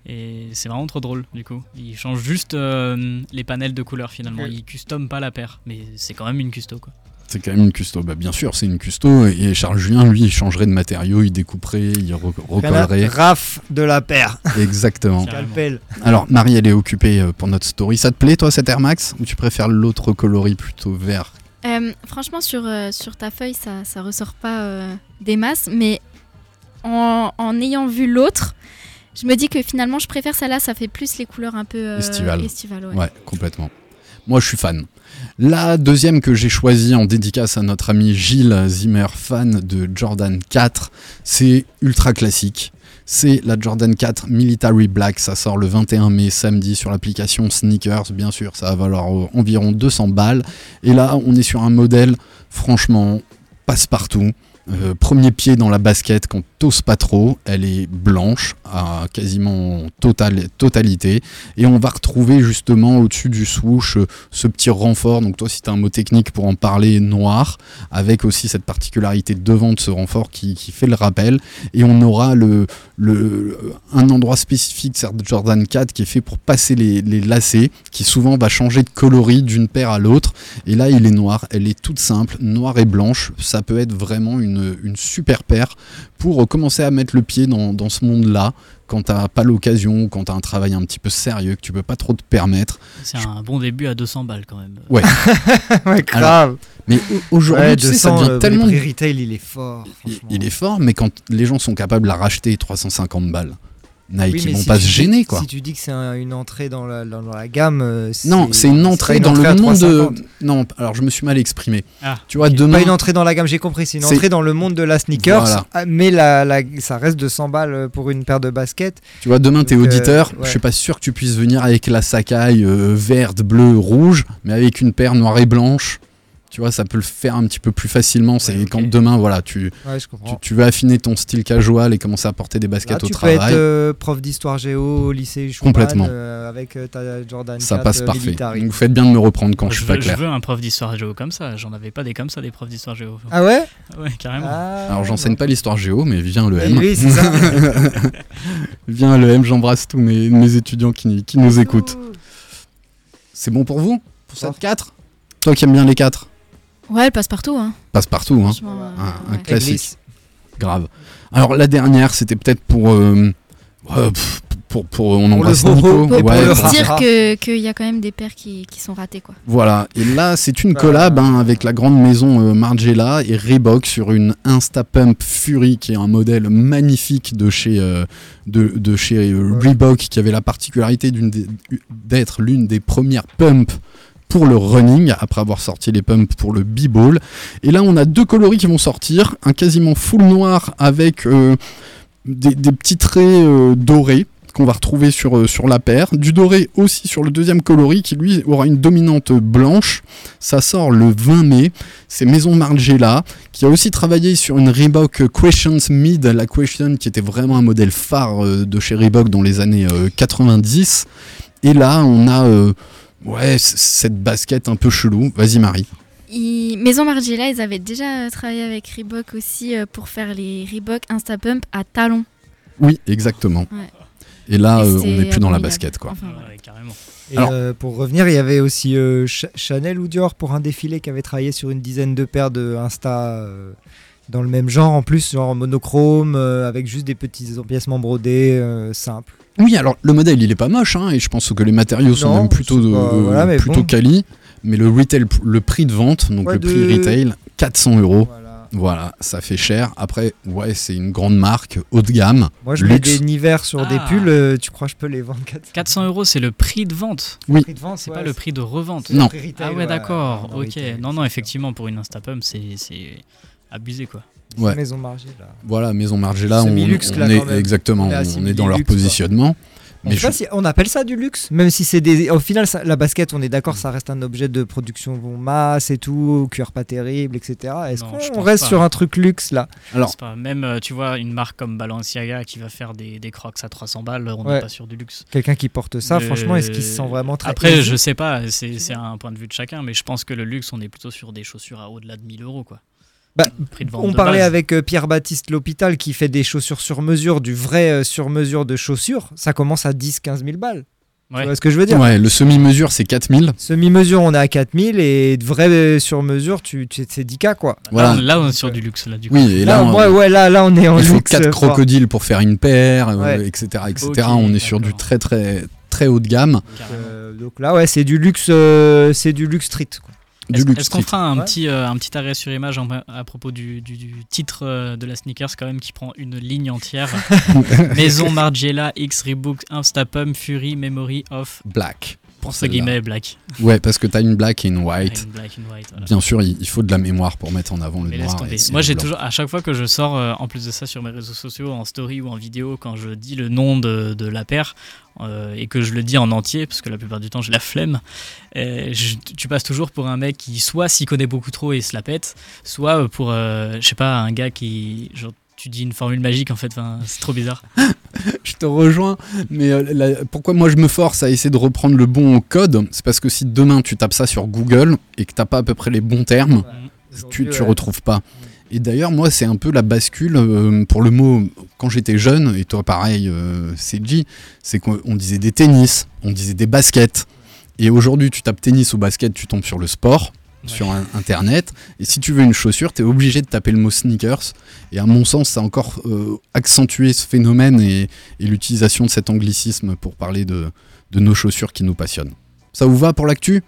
S7: Et c'est vraiment trop drôle, du coup. Il change juste euh, les panels de couleurs finalement.
S9: Ok.
S7: Il custom pas la paire, mais c'est quand même une custo quoi.
S1: C'est quand même une custo. Bah bien sûr, c'est une custo. Et Charles Julien, lui, il changerait de matériaux, il découperait, il re- recollerait.
S9: Raf de la paire.
S1: Exactement. Alors Marie, elle est occupée euh, pour notre story. Ça te plaît toi cet Air Max? Ou tu préfères l'autre coloris plutôt vert?
S8: Euh, franchement, sur, euh, sur ta feuille, ça, ça ressort pas euh, des masses, mais en, en ayant vu l'autre, je me dis que finalement, je préfère celle-là, ça fait plus les couleurs un peu euh,
S1: Estivales.
S8: estivales, ouais.
S1: Ouais, complètement. Moi, je suis fan. La deuxième que j'ai choisie en dédicace à notre ami Gilles Zimmer, fan de Jordan 4, c'est ultra classique. C'est la Jordan 4 Military Black. Ça sort le 21 mai samedi sur l'application Sneakers. Bien sûr, ça va valoir environ 200 balles. Et là, on est sur un modèle, franchement, passe-partout. Euh, premier pied dans la basket qu'on t'ose pas trop, elle est blanche à quasiment total, totalité. Et on va retrouver justement au-dessus du swoosh euh, ce petit renfort, donc toi si un mot technique pour en parler, noir, avec aussi cette particularité devant de ce renfort qui, qui fait le rappel. Et on aura le, le, un endroit spécifique, certes Jordan 4, qui est fait pour passer les, lacets, qui souvent va changer de coloris d'une paire à l'autre. Et là il est noir, elle est toute simple, noire et blanche, ça peut être vraiment une, super paire pour commencer à mettre le pied dans, dans ce monde-là quand t'as pas l'occasion, quand t'as un travail un petit peu sérieux, que tu peux pas trop te permettre.
S7: C'est un bon début à 200 balles quand même.
S1: Ouais.
S9: ouais, grave.
S1: Mais au- aujourd'hui,
S9: Ouais,
S1: tu sais, ça
S9: 200,
S1: devient
S9: euh,
S1: tellement...
S9: Le prix retail, il est fort.
S1: Il, est fort, mais quand les gens sont capables de la racheter 350 balles, Nike,
S9: Oui,
S1: ils vont
S9: si
S1: pas
S9: tu
S1: se
S9: dis-
S1: gêner, quoi.
S9: Si tu dis que c'est un- une entrée dans la, dans, dans la gamme. euh,
S1: Non, c'est une entrée dans
S9: entrée
S1: le monde de...
S9: 350.
S1: Non, alors je me suis mal exprimé.
S7: Ah,
S1: Tu vois, demain...
S9: Pas une entrée dans la gamme, j'ai compris. C'est une entrée dans le monde de la sneakers,
S1: Voilà.
S9: ah, mais la, la- ça reste 200 balles pour une paire de baskets.
S1: Tu vois, demain, t'es
S9: Donc, euh,
S1: auditeur,
S9: ouais.
S1: je suis pas sûr que tu puisses venir avec la Sakai euh, verte, bleue, rouge, mais avec une paire noire et blanche. Tu vois, ça peut le faire un petit peu plus facilement. C'est
S7: Ouais,
S1: quand demain, voilà, tu,
S9: Ouais, je
S1: tu, veux affiner ton style casual et commencer à porter des baskets
S9: Là,
S1: au
S9: tu peux
S1: travail.
S9: être euh, prof d'histoire géo au lycée Schumann,
S1: Complètement.
S9: euh, avec euh, ta Jordan
S1: ça
S9: 4,
S1: passe
S9: euh,
S1: parfait. Donc, vous faites bien de me reprendre quand je
S7: je,
S1: suis pas
S7: veux, je
S1: clair.
S7: veux un prof d'histoire géo comme ça. J'en avais pas des comme ça, des profs d'histoire géo.
S9: Ah ouais?
S7: Ouais, carrément.
S9: Ah,
S1: Alors, j'enseigne pas l'histoire géo, mais viens le M.
S9: oui, c'est ça.
S1: viens le M, j'embrasse tous mes, mes étudiants qui, qui nous écoutent. C'est bon pour vous? Pour cette 4 Toi qui aimes bien les 4
S8: Ouais, elle passe partout. Hein.
S1: Passe partout, hein.
S8: Franchement, euh,
S1: Un, un
S8: ouais.
S1: classique. Grave. Alors la dernière, c'était peut-être pour, euh, pff, pour, pour, on embrasse Nico.
S8: Pour,
S1: Ouais,
S8: pour dire
S9: Ah.
S8: que- qu'il y a quand même des paires qui, qui sont ratées, quoi.
S1: Voilà. Et là, c'est une
S9: Ah.
S1: collab hein, avec la grande maison euh, Margiela et Reebok sur une Instapump Fury, qui est un modèle magnifique de chez, euh, de, de chez euh. Reebok, qui avait la particularité d'être l'une des premières pumps pour le running, après avoir sorti les pumps pour le b-ball. Et là, on a deux coloris qui vont sortir, un quasiment full noir avec euh, des, petits traits euh, dorés qu'on va retrouver sur, euh, sur la paire. Du doré aussi sur le deuxième coloris qui lui aura une dominante blanche. Ça sort le 20 mai. C'est Maison Margiela qui a aussi travaillé sur une Reebok Questions Mid, la Question qui était vraiment un modèle phare de chez Reebok dans les années euh, 90. Et là, on a ouais, cette basket un peu chelou. Vas-y Marie.
S8: Ils- Maison Margiela, ils avaient déjà travaillé avec Reebok aussi euh, pour faire les Reebok Instapump à talons.
S1: Oui, exactement.
S8: Ouais.
S1: Et là,
S8: Et
S1: euh, on n'est plus dans la basket, quoi.
S8: Enfin, voilà.
S7: Ouais, carrément.
S9: Et
S1: Alors-
S9: euh, pour revenir, il y avait aussi euh, Ch- Chanel ou Dior pour un défilé qui avait travaillé sur une dizaine de paires de Insta euh, dans le même genre, en plus, genre monochrome, euh, avec juste des petits empiècements brodés euh, simples.
S1: Oui, alors le modèle, il est pas moche, hein, et je pense que les matériaux sont même plutôt,
S9: pas-
S1: de-
S9: voilà, mais
S1: plutôt
S9: bon.
S1: quali. Mais le retail, le prix de vente, donc
S9: Ouais,
S1: le prix
S9: de-
S1: retail, 400 euros.
S9: Voilà.
S1: Voilà, ça fait cher. Après, ouais, c'est une grande marque, haut de gamme.
S9: Moi, je mets des nivers sur des
S7: Ah.
S9: pulls, euh, tu crois que je peux les vendre 400
S7: 400 euros, c'est le prix de vente.
S1: Oui.
S9: prix de vente,
S7: C'est
S9: ouais,
S7: pas le prix de revente.
S1: Non.
S9: prix retail,
S7: Ah ouais, d'accord. Ok.
S9: retail,
S7: Non, non, effectivement, pour une Instapump, c'est c'est abusé quoi.
S1: Ouais.
S9: Maison Margiela. là.
S1: Voilà, Maison Margiela, on, on
S9: là,
S1: est
S9: même.
S1: exactement,
S9: On est
S1: on dans leur positionnement. Mais je-
S9: si on appelle ça du luxe, même si c'est des. Au final, ça- la basket, on est d'accord, ça reste un objet de production bon, masse et tout, cuir pas terrible, etc. Est-ce qu'on reste
S7: pas.
S9: sur un truc luxe là?
S1: Alors,
S7: pas même euh, tu vois une marque comme Balenciaga qui va faire des, des crocs à 300 balles, on n'est
S9: Ouais.
S7: pas sur du luxe.
S9: Quelqu'un qui porte ça, franchement, est-ce qu'il se sent vraiment très.
S7: Après,
S9: easy
S7: je sais pas, c'est c'est un point de vue de chacun, mais je pense que le luxe, on est plutôt sur des chaussures à au-delà de 1000 euros quoi.
S9: Bah, On parlait
S7: base.
S9: avec euh, Pierre-Baptiste L'Hôpital qui fait des chaussures sur mesure, du vrai euh, sur mesure de chaussures. Ça commence à 10-15 000 balles.
S7: Ouais.
S9: Tu vois ce que je veux dire?
S1: Ouais, le semi-mesure, c'est 4000.
S9: Semi-mesure, on est à 4000 et de vrai euh, sur mesure, tu, tu, c'est 10K quoi.
S1: Voilà.
S7: Là, on- là, on est sur du luxe là du coup.
S1: Oui, et là,
S9: là,
S1: on-
S9: ouais, ouais, là, là, on est en
S1: il faut
S9: luxe.
S1: 4
S9: euh, fort.
S1: crocodiles pour faire une paire, euh, etc. etc.
S7: Ok,
S1: on est sur du très, très, très haut de gamme.
S9: Euh, donc là, ouais, c'est du luxe, euh, c'est du luxe street. Quoi.
S1: Du
S7: Est-ce
S1: luxe
S7: est-ce qu'on fera un,
S9: Ouais.
S7: petit, euh, un petit arrêt sur image en- à propos du, du- du titre euh, de la sneakers quand même qui prend une ligne entière Maison Margiela, X Rebook, Instapump, Fury, Memory of,
S1: Black. Pour
S7: guillemets, Black.
S1: Ouais, parce que t'as une black et une white.
S7: Une black and white, voilà.
S1: Bien sûr, il, il faut de la mémoire pour mettre en avant le
S7: Mais
S1: noir. et
S7: Moi, j'ai toujours, à chaque fois que je sors, euh, en plus de ça, sur mes réseaux sociaux, en story ou en vidéo, quand je dis le nom de, de la paire euh, et que je le dis en entier, parce que la plupart du temps, j'ai la flemme, euh, je- tu passes toujours pour un mec qui soit s'y connaît beaucoup trop et se la pète, soit pour, euh, je sais pas, un gars qui. Genre, tu dis une formule magique en fait, enfin, c'est trop bizarre.
S1: Je te rejoins, mais euh, la- pourquoi moi je me force à essayer de reprendre le bon code C'est parce que si demain tu tapes ça sur Google et que t'as pas à peu près les bons termes, tu, tu
S9: ouais.
S1: retrouves pas. Et d'ailleurs, moi, c'est un peu la bascule euh, pour le mot quand j'étais jeune, et toi pareil, euh, CG, c'est qu'on on disait des tennis, on disait des baskets. Et aujourd'hui, tu tapes tennis ou basket, tu tombes sur le sport, sur un- Internet. Et si tu veux une chaussure, tu es obligé de taper le mot sneakers. Et à mon sens, ça a encore euh, accentué ce phénomène et, et l'utilisation de cet anglicisme pour parler de, de nos chaussures qui nous passionnent. Ça vous va pour l'actu?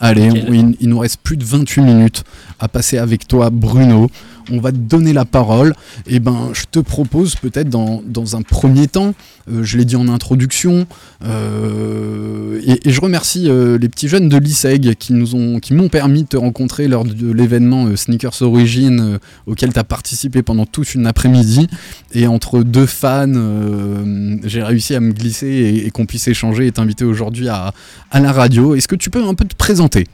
S1: Allez,
S7: Nickel.
S1: on- il, il nous reste plus de 28 minutes à passer avec toi, Bruno. On va te donner la parole. Et ben, je te propose peut-être dans, un premier temps, euh, je l'ai dit en introduction, euh, et, je remercie euh, les petits jeunes de l'ISEG qui nous ont, qui m'ont permis de te rencontrer lors de l'événement Sneakers Origin auquel tu as participé pendant toute une après-midi. Et entre deux fans, j'ai réussi à me glisser et, qu'on puisse échanger et t'inviter aujourd'hui à, à la radio. Est-ce que tu peux un peu te présenter?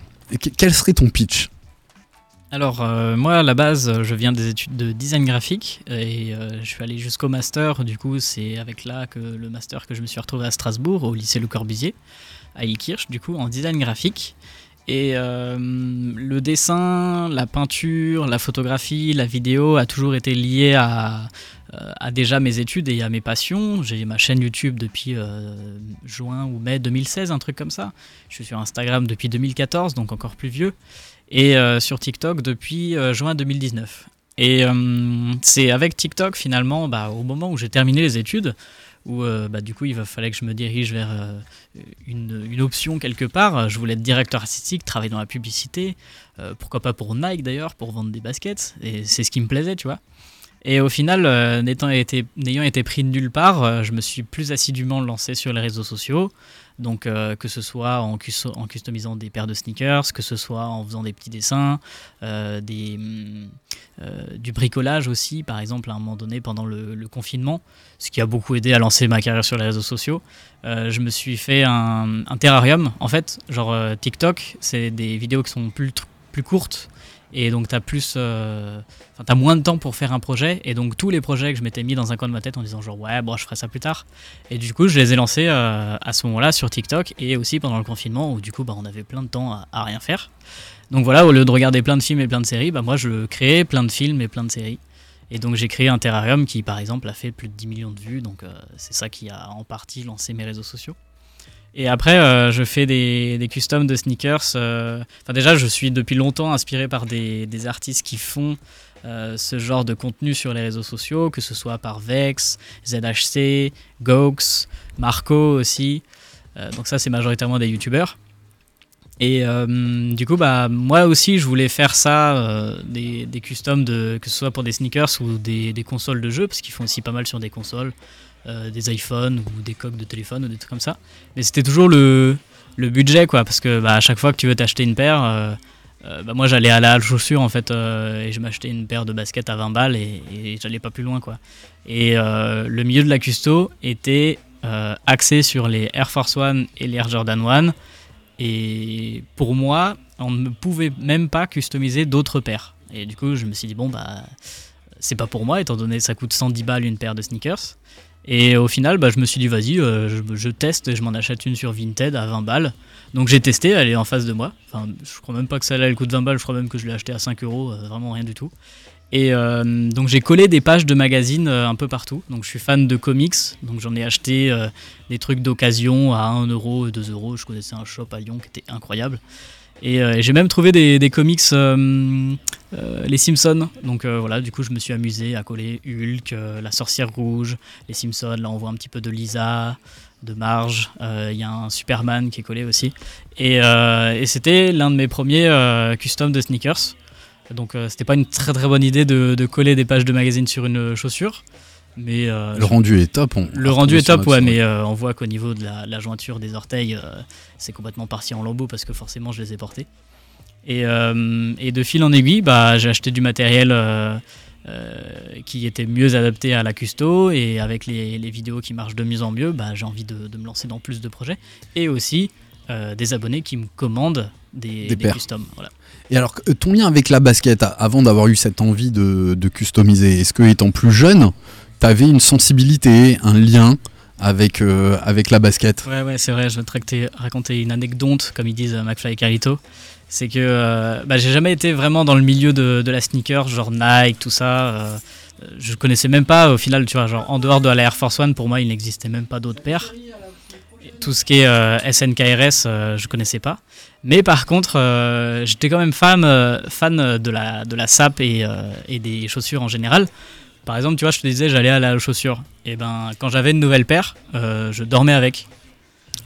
S1: Quel serait ton pitch?
S7: Alors, euh, moi, à la base, je viens des études de design graphique et euh, je suis allé jusqu'au master. Du coup, c'est avec là que le master que je me suis retrouvé à Strasbourg, au lycée Le Corbusier, à Ilkirch, du coup, en design graphique. Et euh, le dessin, la peinture, la photographie, la vidéo a toujours été lié à, déjà mes études et à mes passions. J'ai ma chaîne YouTube depuis juin ou mai 2016, un truc comme ça. Je suis sur Instagram depuis 2014, donc encore plus vieux et euh, sur TikTok depuis euh, juin 2019. Et euh, c'est avec TikTok finalement, bah, au moment où j'ai terminé les études, où bah, du coup il fallait que je me dirige vers une, option quelque part. Je voulais être directeur artistique, travailler dans la publicité, pourquoi pas pour Nike d'ailleurs, pour vendre des baskets, et c'est ce qui me plaisait, tu vois. Et au final, euh, n'ayant été pris de nulle part, euh, je me suis plus assidûment lancé sur les réseaux sociaux. Donc, euh, que ce soit en, cus- en customisant des paires de sneakers, que ce soit en faisant des petits dessins, des, euh, du bricolage aussi, par exemple, à un moment donné pendant le, confinement, ce qui a beaucoup aidé à lancer ma carrière sur les réseaux sociaux. Je me suis fait un, terrarium. En fait, genre TikTok, c'est des vidéos qui sont plus courtes. Et donc, tu as plus. euh, t'as moins de temps pour faire un projet. Et donc, tous les projets que je m'étais mis dans un coin de ma tête en disant, genre, ouais, bon, je ferai ça plus tard. Et du coup, je les ai lancés euh, à ce moment-là sur TikTok et aussi pendant le confinement où, du coup, bah, on avait plein de temps à, à rien faire. Donc voilà, au lieu de regarder plein de films et plein de séries, bah, moi, je créais plein de films et plein de séries. Et donc j'ai créé un terrarium qui par exemple a fait plus de 10 millions de vues, donc euh, c'est ça qui a en partie lancé mes réseaux sociaux. Et après, euh, je fais des, des customs de sneakers. euh, Enfin, déjà, je suis depuis longtemps inspiré par des, artistes qui font euh, ce genre de contenu sur les réseaux sociaux, que ce soit par Vex, ZHC, Gox, Marco aussi. Donc ça, c'est majoritairement des youtubeurs. Et du coup, bah, moi aussi, je voulais faire ça, des, des customs, de, que ce soit pour des sneakers ou des consoles de jeux, parce qu'ils font aussi pas mal sur des consoles, euh, des iPhones ou des coques de téléphone ou des trucs comme ça. Mais c'était toujours le, budget, quoi, parce que bah, à chaque fois que tu veux t'acheter une paire, euh, euh, bah, moi j'allais à la halle chaussure en fait, et je m'achetais une paire de baskets à 20 balles et, et j'allais pas plus loin, quoi. Et le milieu de la custo était axé sur les Air Force One et les Air Jordan 1. Et pour moi, on ne pouvait même pas customiser d'autres paires. Et du coup, je me suis dit, bon, bah, c'est pas pour moi, étant donné que ça coûte 110 balles une paire de sneakers. Et au final, bah, je me suis dit, vas-y, euh, je, teste et je m'en achète une sur Vinted à 20 balles. Donc j'ai testé, elle est en face de moi. Enfin, je crois même pas que celle-là, elle coûte 20 balles, je crois même que je l'ai acheté à 5 euros, euh, vraiment rien du tout. Et euh, donc j'ai collé des pages de magazines un peu partout. Donc je suis fan de comics, donc j'en ai acheté des trucs d'occasion à 1 euro, 2 euros. Je connaissais un shop à Lyon qui était incroyable. Et j'ai même trouvé des comics, euh, les Simpsons. Donc euh, voilà, du coup je me suis amusé à coller Hulk, euh, la sorcière rouge, les Simpsons. Là on voit un petit peu de Lisa, de Marge. Il y a un Superman qui est collé aussi. Et, et c'était l'un de mes premiers customs de sneakers. Donc c'était pas une très très bonne idée de, de coller des pages de magazine sur une chaussure. Mais
S1: Le rendu est top. on
S7: le rendu est top, ouais, mais on voit qu'au niveau de la, la jointure des orteils, c'est complètement parti en lambeaux parce que forcément je les ai portés. Et, euh, et de fil en aiguille, bah, j'ai acheté du matériel euh, euh, qui était mieux adapté à la custo et avec les, les vidéos qui marchent de mieux en mieux, bah, j'ai envie de, de me lancer dans plus de projets et aussi des abonnés qui me commandent des,
S1: Des
S7: customs. Voilà.
S1: Et alors, ton lien avec la basket, avant d'avoir eu cette envie de, de customiser, est-ce que étant plus jeune, t'avais une sensibilité, un lien avec, euh, avec la basket?
S7: Ouais, ouais, c'est vrai, je vais te raconter- une anecdote, comme ils disent McFly et Carlito. C'est que euh, bah, j'ai jamais été vraiment dans le milieu de, la sneaker, genre Nike, tout ça. euh, je connaissais même pas, au final, tu vois, genre en dehors de la Air Force One, pour moi, il n'existait même pas d'autres paires. Tout ce qui est euh, SNKRS, euh, je connaissais pas. Mais par contre, euh, j'étais quand même fan, euh, fan de, la, de la SAP et, euh, et des chaussures en général. Par exemple, tu vois, je te disais, j'allais à la chaussure. Et ben, quand j'avais une nouvelle paire, euh, je dormais avec.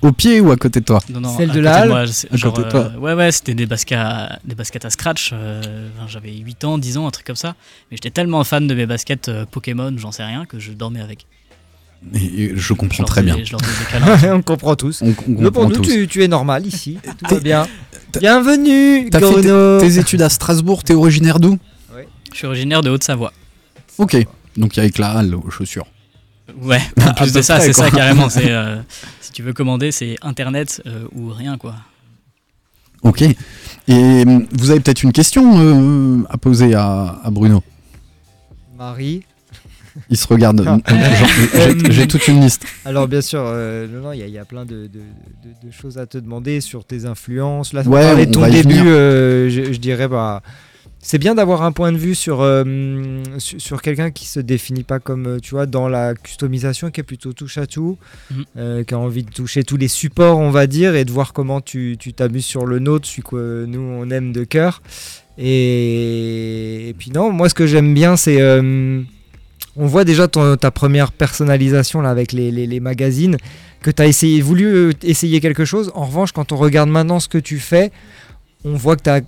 S1: Au pied ou à côté de toi
S7: Non, non,
S9: Celle
S7: à
S9: de la halle
S7: moi, genre,
S1: côté de toi.
S7: euh, Ouais, ouais, c'était des baskets, à, des baskets à scratch. euh, J'avais 8 ans, 10 ans, un truc comme ça. Mais j'étais tellement fan de mes baskets euh, Pokémon, j'en sais rien, que je dormais avec.
S1: Et- Je comprends très bien.
S7: Je leur faisais des câlins.
S9: on comprend tous.
S1: On, on
S9: Mais pour
S1: comprend
S9: nous,
S1: tous.
S9: tu, tu es normal ici. Tout va bien. Bienvenue,
S1: T'as fait tes, tes études à Strasbourg, t'es originaire d'où
S7: je suis originaire de Haute-Savoie.
S1: Ok, donc il y a avec la halle aux chaussures.
S7: Ouais, en plus de ça, c'est ça carrément. c'est, euh, si tu veux commander, c'est internet euh, ou rien, quoi.
S1: Ok. Et hum, vous avez peut-être une question euh, à poser à, à Bruno
S9: Marie.
S1: Il se regarde.
S9: Ah.
S1: j'ai- J'ai toute une liste.
S9: Alors bien sûr, euh, non, non, il y, a- il y a plein de, de- de- de choses à te demander sur tes influences. Là,
S1: Ouais,
S9: on parlait de
S1: on
S9: ton début, euh, je, je dirais, bah, c'est bien d'avoir un point de vue sur, euh, sur, sur quelqu'un qui se définit pas comme, euh, tu vois, dans la customisation, qui est plutôt touche à tout,
S7: Mhm.
S9: euh, qui a envie de toucher tous les supports, on va dire, et de voir comment tu tu t'amuses sur le nôtre, celui que nous on aime de cœur. Et, et puis non, moi ce que j'aime bien, c'est euh, on voit déjà ton- ta première personnalisation là avec les, les- les magazines, que tu as essayé, voulu essayer quelque chose. En revanche, quand on regarde maintenant ce que tu fais, on voit que tu as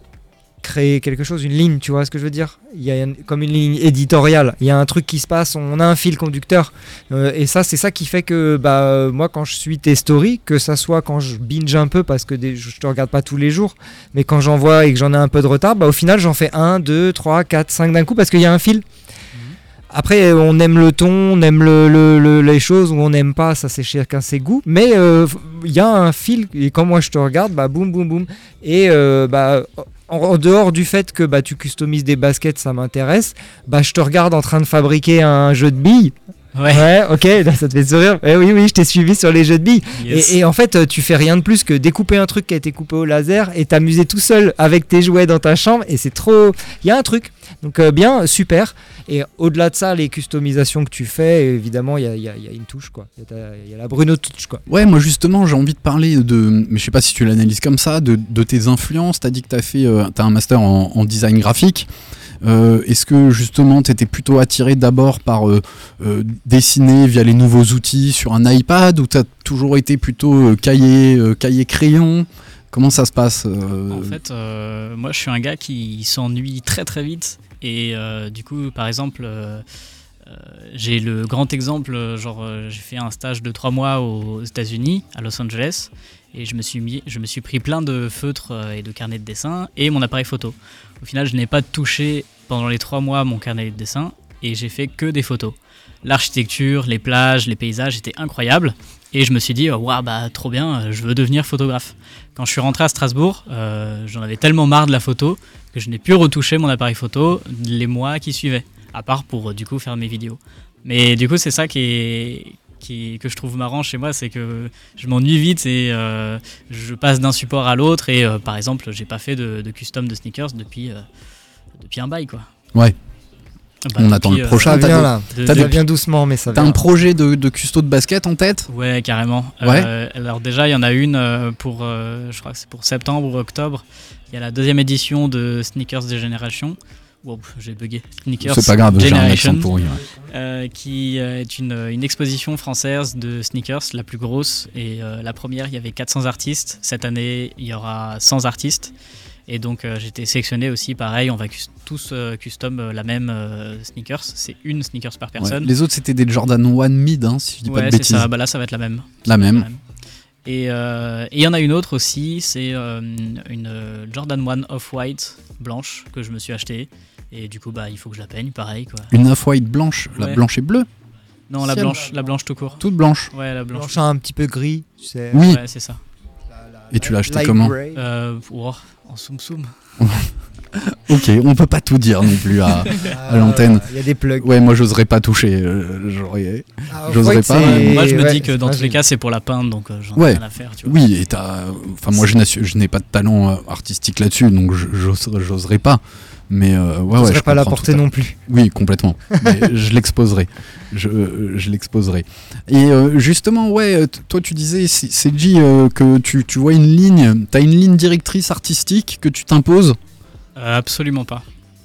S9: créé quelque chose, une ligne, tu vois ce que je veux dire? Il y a une- comme une ligne éditoriale, il y a un truc qui se passe, on a un fil conducteur. Euh, et ça, c'est ça qui fait que bah, moi, quand je suis tes stories, que ça soit quand je binge un peu, parce que des- je te regarde pas tous les jours, mais quand j'en vois et que j'en ai un peu de retard, bah, au final, j'en fais 1, 2, 3, 4, 5 d'un coup, parce qu'il y a un fil. Après, on aime le ton, on aime le, le- le- les choses ou on n'aime pas, ça c'est chacun ses goûts. Mais euh, il y a un fil, et quand moi je te regarde, bah boum boum boum. Et euh, bah, en, dehors du fait que bah, tu customises des baskets, ça m'intéresse, bah, je te regarde en train de fabriquer un jeu de billes.
S7: Ouais.
S9: ok, là, ça te fait sourire. Eh oui, oui, je t'ai suivi sur les jeux de billes.
S7: Yes.
S9: Et, et en fait, euh, tu fais rien de plus que découper un truc qui a été coupé au laser et t'amuser tout seul avec tes jouets dans ta chambre. Et c'est trop. Il y a un truc. Donc, euh, bien, super. Et au-delà de ça, les customisations que tu fais, évidemment, il y a, il y a- il y a une touche, quoi. Il y a y, la Bruno touche, quoi.
S1: Ouais, moi justement, j'ai envie de parler de, mais je sais pas si tu l'analyses comme ça, de, de tes influences. T'as dit que t'as fait, euh, t'as un master en, en design graphique. Euh, Est-ce que justement t'étais plutôt attiré d'abord par euh, euh, dessiner via les nouveaux outils sur un iPad ou t'as toujours été plutôt cahier, crayon? Comment ça se passe
S7: En fait, moi je suis un gars qui s'ennuie très très vite. Et du coup, par exemple, j'ai le grand exemple, genre j'ai fait un stage de trois mois aux États-Unis, à Los Angeles, et je me suis, pris plein de feutres et de carnets de dessin et mon appareil photo. Au final, je n'ai pas touché pendant les trois mois mon carnet de dessin et j'ai fait que des photos. L'architecture, les plages, les paysages étaient incroyables. Et je me suis dit, waouh, bah trop bien, je veux devenir photographe. Quand je suis rentré à Strasbourg, euh, j'en avais tellement marre de la photo que je n'ai plus retouché mon appareil photo les mois qui suivaient, à part pour euh, du coup faire mes vidéos. Mais du coup, c'est ça qui est, qui, que je trouve marrant chez moi, c'est que je m'ennuie vite et euh, je passe d'un support à l'autre. Et euh, par exemple, j'ai pas fait de, de custom de sneakers depuis, euh, depuis un bail quoi.
S1: Ouais.
S7: Bah,
S1: On attend le prochain.
S9: Ça
S1: T'as
S9: vient là.
S7: de-
S9: Ça
S7: de-
S9: vient doucement, mais ça
S1: T'as un projet de, de custo de basket en tête?
S7: Ouais, carrément.
S1: Ouais.
S7: Euh, alors déjà, il y en a une pour, euh, je crois que c'est pour septembre ou octobre. Il y a la deuxième édition de Sneakers des générations. Wow, j'ai bugué. Sneakers
S1: C'est pas grave, j'ai un
S7: Generation,
S1: pourri. ouais.
S7: euh, qui euh, est une, une exposition française de sneakers, la plus grosse. Et euh, la première, il y avait 400 artistes. Cette année, il y aura 100 artistes. Et donc, euh, j'ai été sélectionné aussi. Pareil, on va cus- tous custom la même sneakers. C'est une sneakers par
S1: Ouais.
S7: personne.
S1: Les autres c'était des Jordan 1 mid, hein, si je dis pas de bêtises.
S7: ça. Bah là, ça va être la même.
S1: La même.
S7: Et et il y en a une autre aussi, c'est une Jordan 1 Off-White blanche que je me suis achetée. Et du coup, bah, il faut que je la peigne, pareil. Quoi.
S1: Une off-white blanche, la
S7: Ouais.
S1: blanche et bleue,
S7: Non, la blanche, la blanche tout court.
S1: toute blanche.
S7: Ouais, la blanche.
S9: Blanche un petit peu gris, tu sais.
S1: Oui.
S7: Ouais, c'est ça.
S1: Et tu l'as acheté
S9: Light
S1: comment.
S7: Euh, oh, en soum soum.
S1: Ok, on peut pas tout dire non plus à, à l'antenne.
S9: Il y a des plugs.
S1: Ouais, moi j'oserais pas toucher. euh, j'aurais-
S9: Ah,
S1: j'oserais pas.
S7: Moi, je me
S9: ouais,
S7: dis que dans tous les cas, c'est pour la peindre, donc euh, j'en ai
S1: Ouais.
S7: rien à faire. Tu vois.
S1: Oui, et t'as. Enfin, moi je n'ai pas de talent artistique là-dessus, donc j'oserais pas. Mais euh, ouais,
S9: Je
S1: ouais, je
S9: pas la
S1: à-
S9: non plus.
S1: Oui, complètement. Mais je l'exposerai. Je, euh, je l'exposerai. Et euh, justement, ouais, euh, toi tu disais, G, euh, que tu, tu vois une ligne, tu as une ligne directrice artistique que tu t'imposes?
S7: Euh, absolument pas.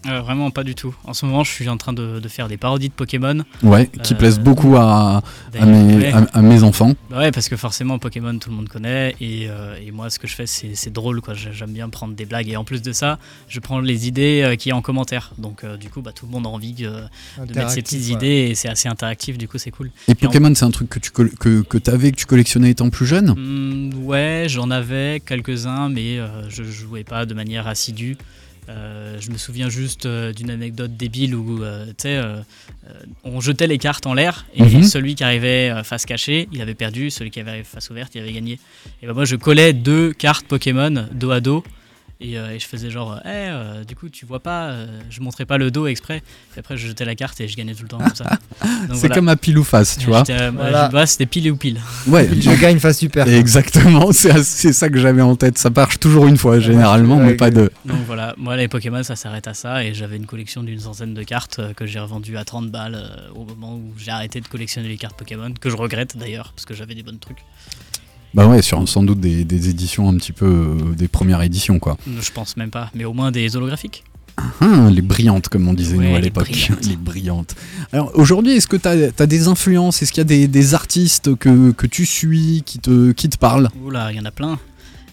S7: Euh, vraiment pas du tout. En ce moment, je suis en train de, de faire des parodies de Pokémon.
S1: Ouais, qui
S7: Euh,
S1: plaisent beaucoup à, mes,
S7: ouais.
S1: à, à mes enfants.
S7: Bah ouais, parce que forcément, Pokémon, tout le monde connaît. Et, euh, et moi, ce que je fais, c'est drôle. quoi. J'ai- J'aime bien prendre des blagues. Et en plus de ça, je prends les idées euh, qu'il y a en commentaire. Donc, euh, du coup, bah, tout le monde a envie euh, de mettre ses petites
S9: ouais.
S7: idées. Et c'est assez interactif. Du coup, c'est cool.
S1: Et
S7: en-
S1: Pokémon, c'est un truc que tu que, que avais, que tu collectionnais étant plus jeune?
S7: Hmm, ouais, j'en avais quelques-uns, mais euh, je jouais pas de manière assidue. Euh, je me souviens juste euh, d'une anecdote débile où euh, on jetait les cartes en l'air et
S1: Mhm.
S7: celui qui arrivait face cachée, il avait perdu, celui qui avait face ouverte, il avait gagné. Et ben moi je collais deux cartes Pokémon dos à dos et, euh, et je faisais genre, eh, euh, du coup tu vois pas, euh, je montrais pas le dos exprès. Et après je jetais la carte et je gagnais tout le temps comme ça.
S1: C'est
S7: voilà.
S1: comme à pile ou face, tu vois.
S7: Euh,
S9: Voilà.
S7: bah, c'était pile ou pile.
S1: Ouais,
S9: Je gagne face super.
S1: exactement, c'est c'est ça que j'avais en tête. Ça marche toujours une fois, généralement,
S9: ouais,
S1: mais pas deux.
S7: Donc voilà, moi les Pokémon ça s'arrête à ça et j'avais une collection d'une centaine de cartes que j'ai revendues à 30 balles au moment où j'ai arrêté de collectionner les cartes Pokémon, que je regrette d'ailleurs parce que j'avais des bons trucs.
S1: Bah ouais, sur sans doute des, des éditions un petit peu euh, des premières éditions quoi.
S7: Je pense même pas, mais au moins des holographiques.
S1: Hein, les brillantes comme on disait
S7: Ouais,
S1: nous à l'époque. Les brillantes. Alors aujourd'hui, est-ce que tu as, des influences? Est-ce qu'il y a des, des artistes que, que tu suis qui te, qui te parlent?
S7: Oula, il y en a plein.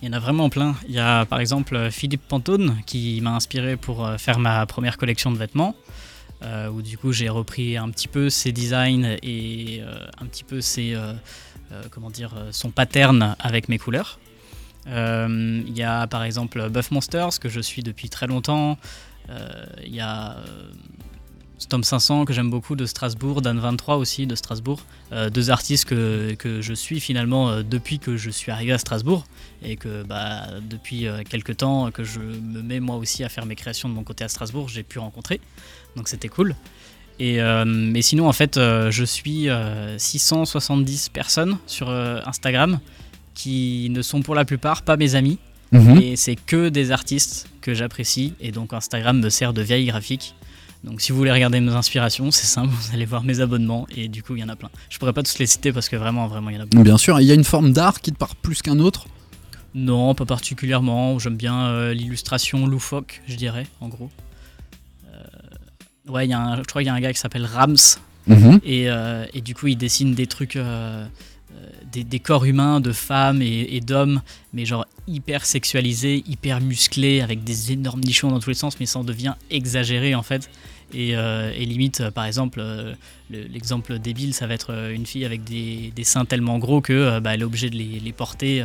S7: Il y en a vraiment plein. Il y a par exemple Philippe Pantone qui m'a inspiré pour euh, faire ma première collection de vêtements. euh, où du coup j'ai repris un petit peu ses designs et euh, un petit peu ses, euh, comment dire, euh, son pattern avec mes couleurs. Euh, Il y a par exemple Buff Monsters que je suis depuis très longtemps. Euh, Il y a euh, Stomp 500 que j'aime beaucoup de Strasbourg, Dan 23 aussi de Strasbourg. Euh, deux artistes que, que je suis finalement euh, depuis que je suis arrivé à Strasbourg et que bah, depuis euh, quelques temps que je me mets moi aussi à faire mes créations de mon côté à Strasbourg, j'ai pu rencontrer. Donc c'était cool. Et, euh, mais sinon, en fait, euh, je suis euh, 670 personnes sur euh, Instagram qui ne sont pour la plupart pas mes amis.
S1: Mhm.
S7: Et c'est que des artistes que j'apprécie. Et donc Instagram me sert de vieille graphique. Donc si vous voulez regarder mes inspirations, c'est simple, vous allez voir mes abonnements. Et du coup, il y en a plein. Je pourrais pas tous les citer parce que vraiment, vraiment, il y en a beaucoup.
S1: Bien sûr, il y a une forme d'art qui te parle plus qu'un autre?
S7: Non, pas particulièrement. J'aime bien euh, l'illustration loufoque, je dirais, en gros. Ouais, y a un- je crois qu'il y a un gars qui s'appelle Rams.
S1: Mhm.
S7: Et, euh, et du coup, il dessine des trucs, euh, euh, des, des corps humains de femmes et, et d'hommes, mais genre hyper sexualisés, hyper musclés, avec des énormes nichons dans tous les sens, mais ça en devient exagéré en fait. Et, euh, et limite, par exemple, le- l'exemple débile, ça va être une fille avec des, des seins tellement gros que bah, elle est obligée de les, les porter.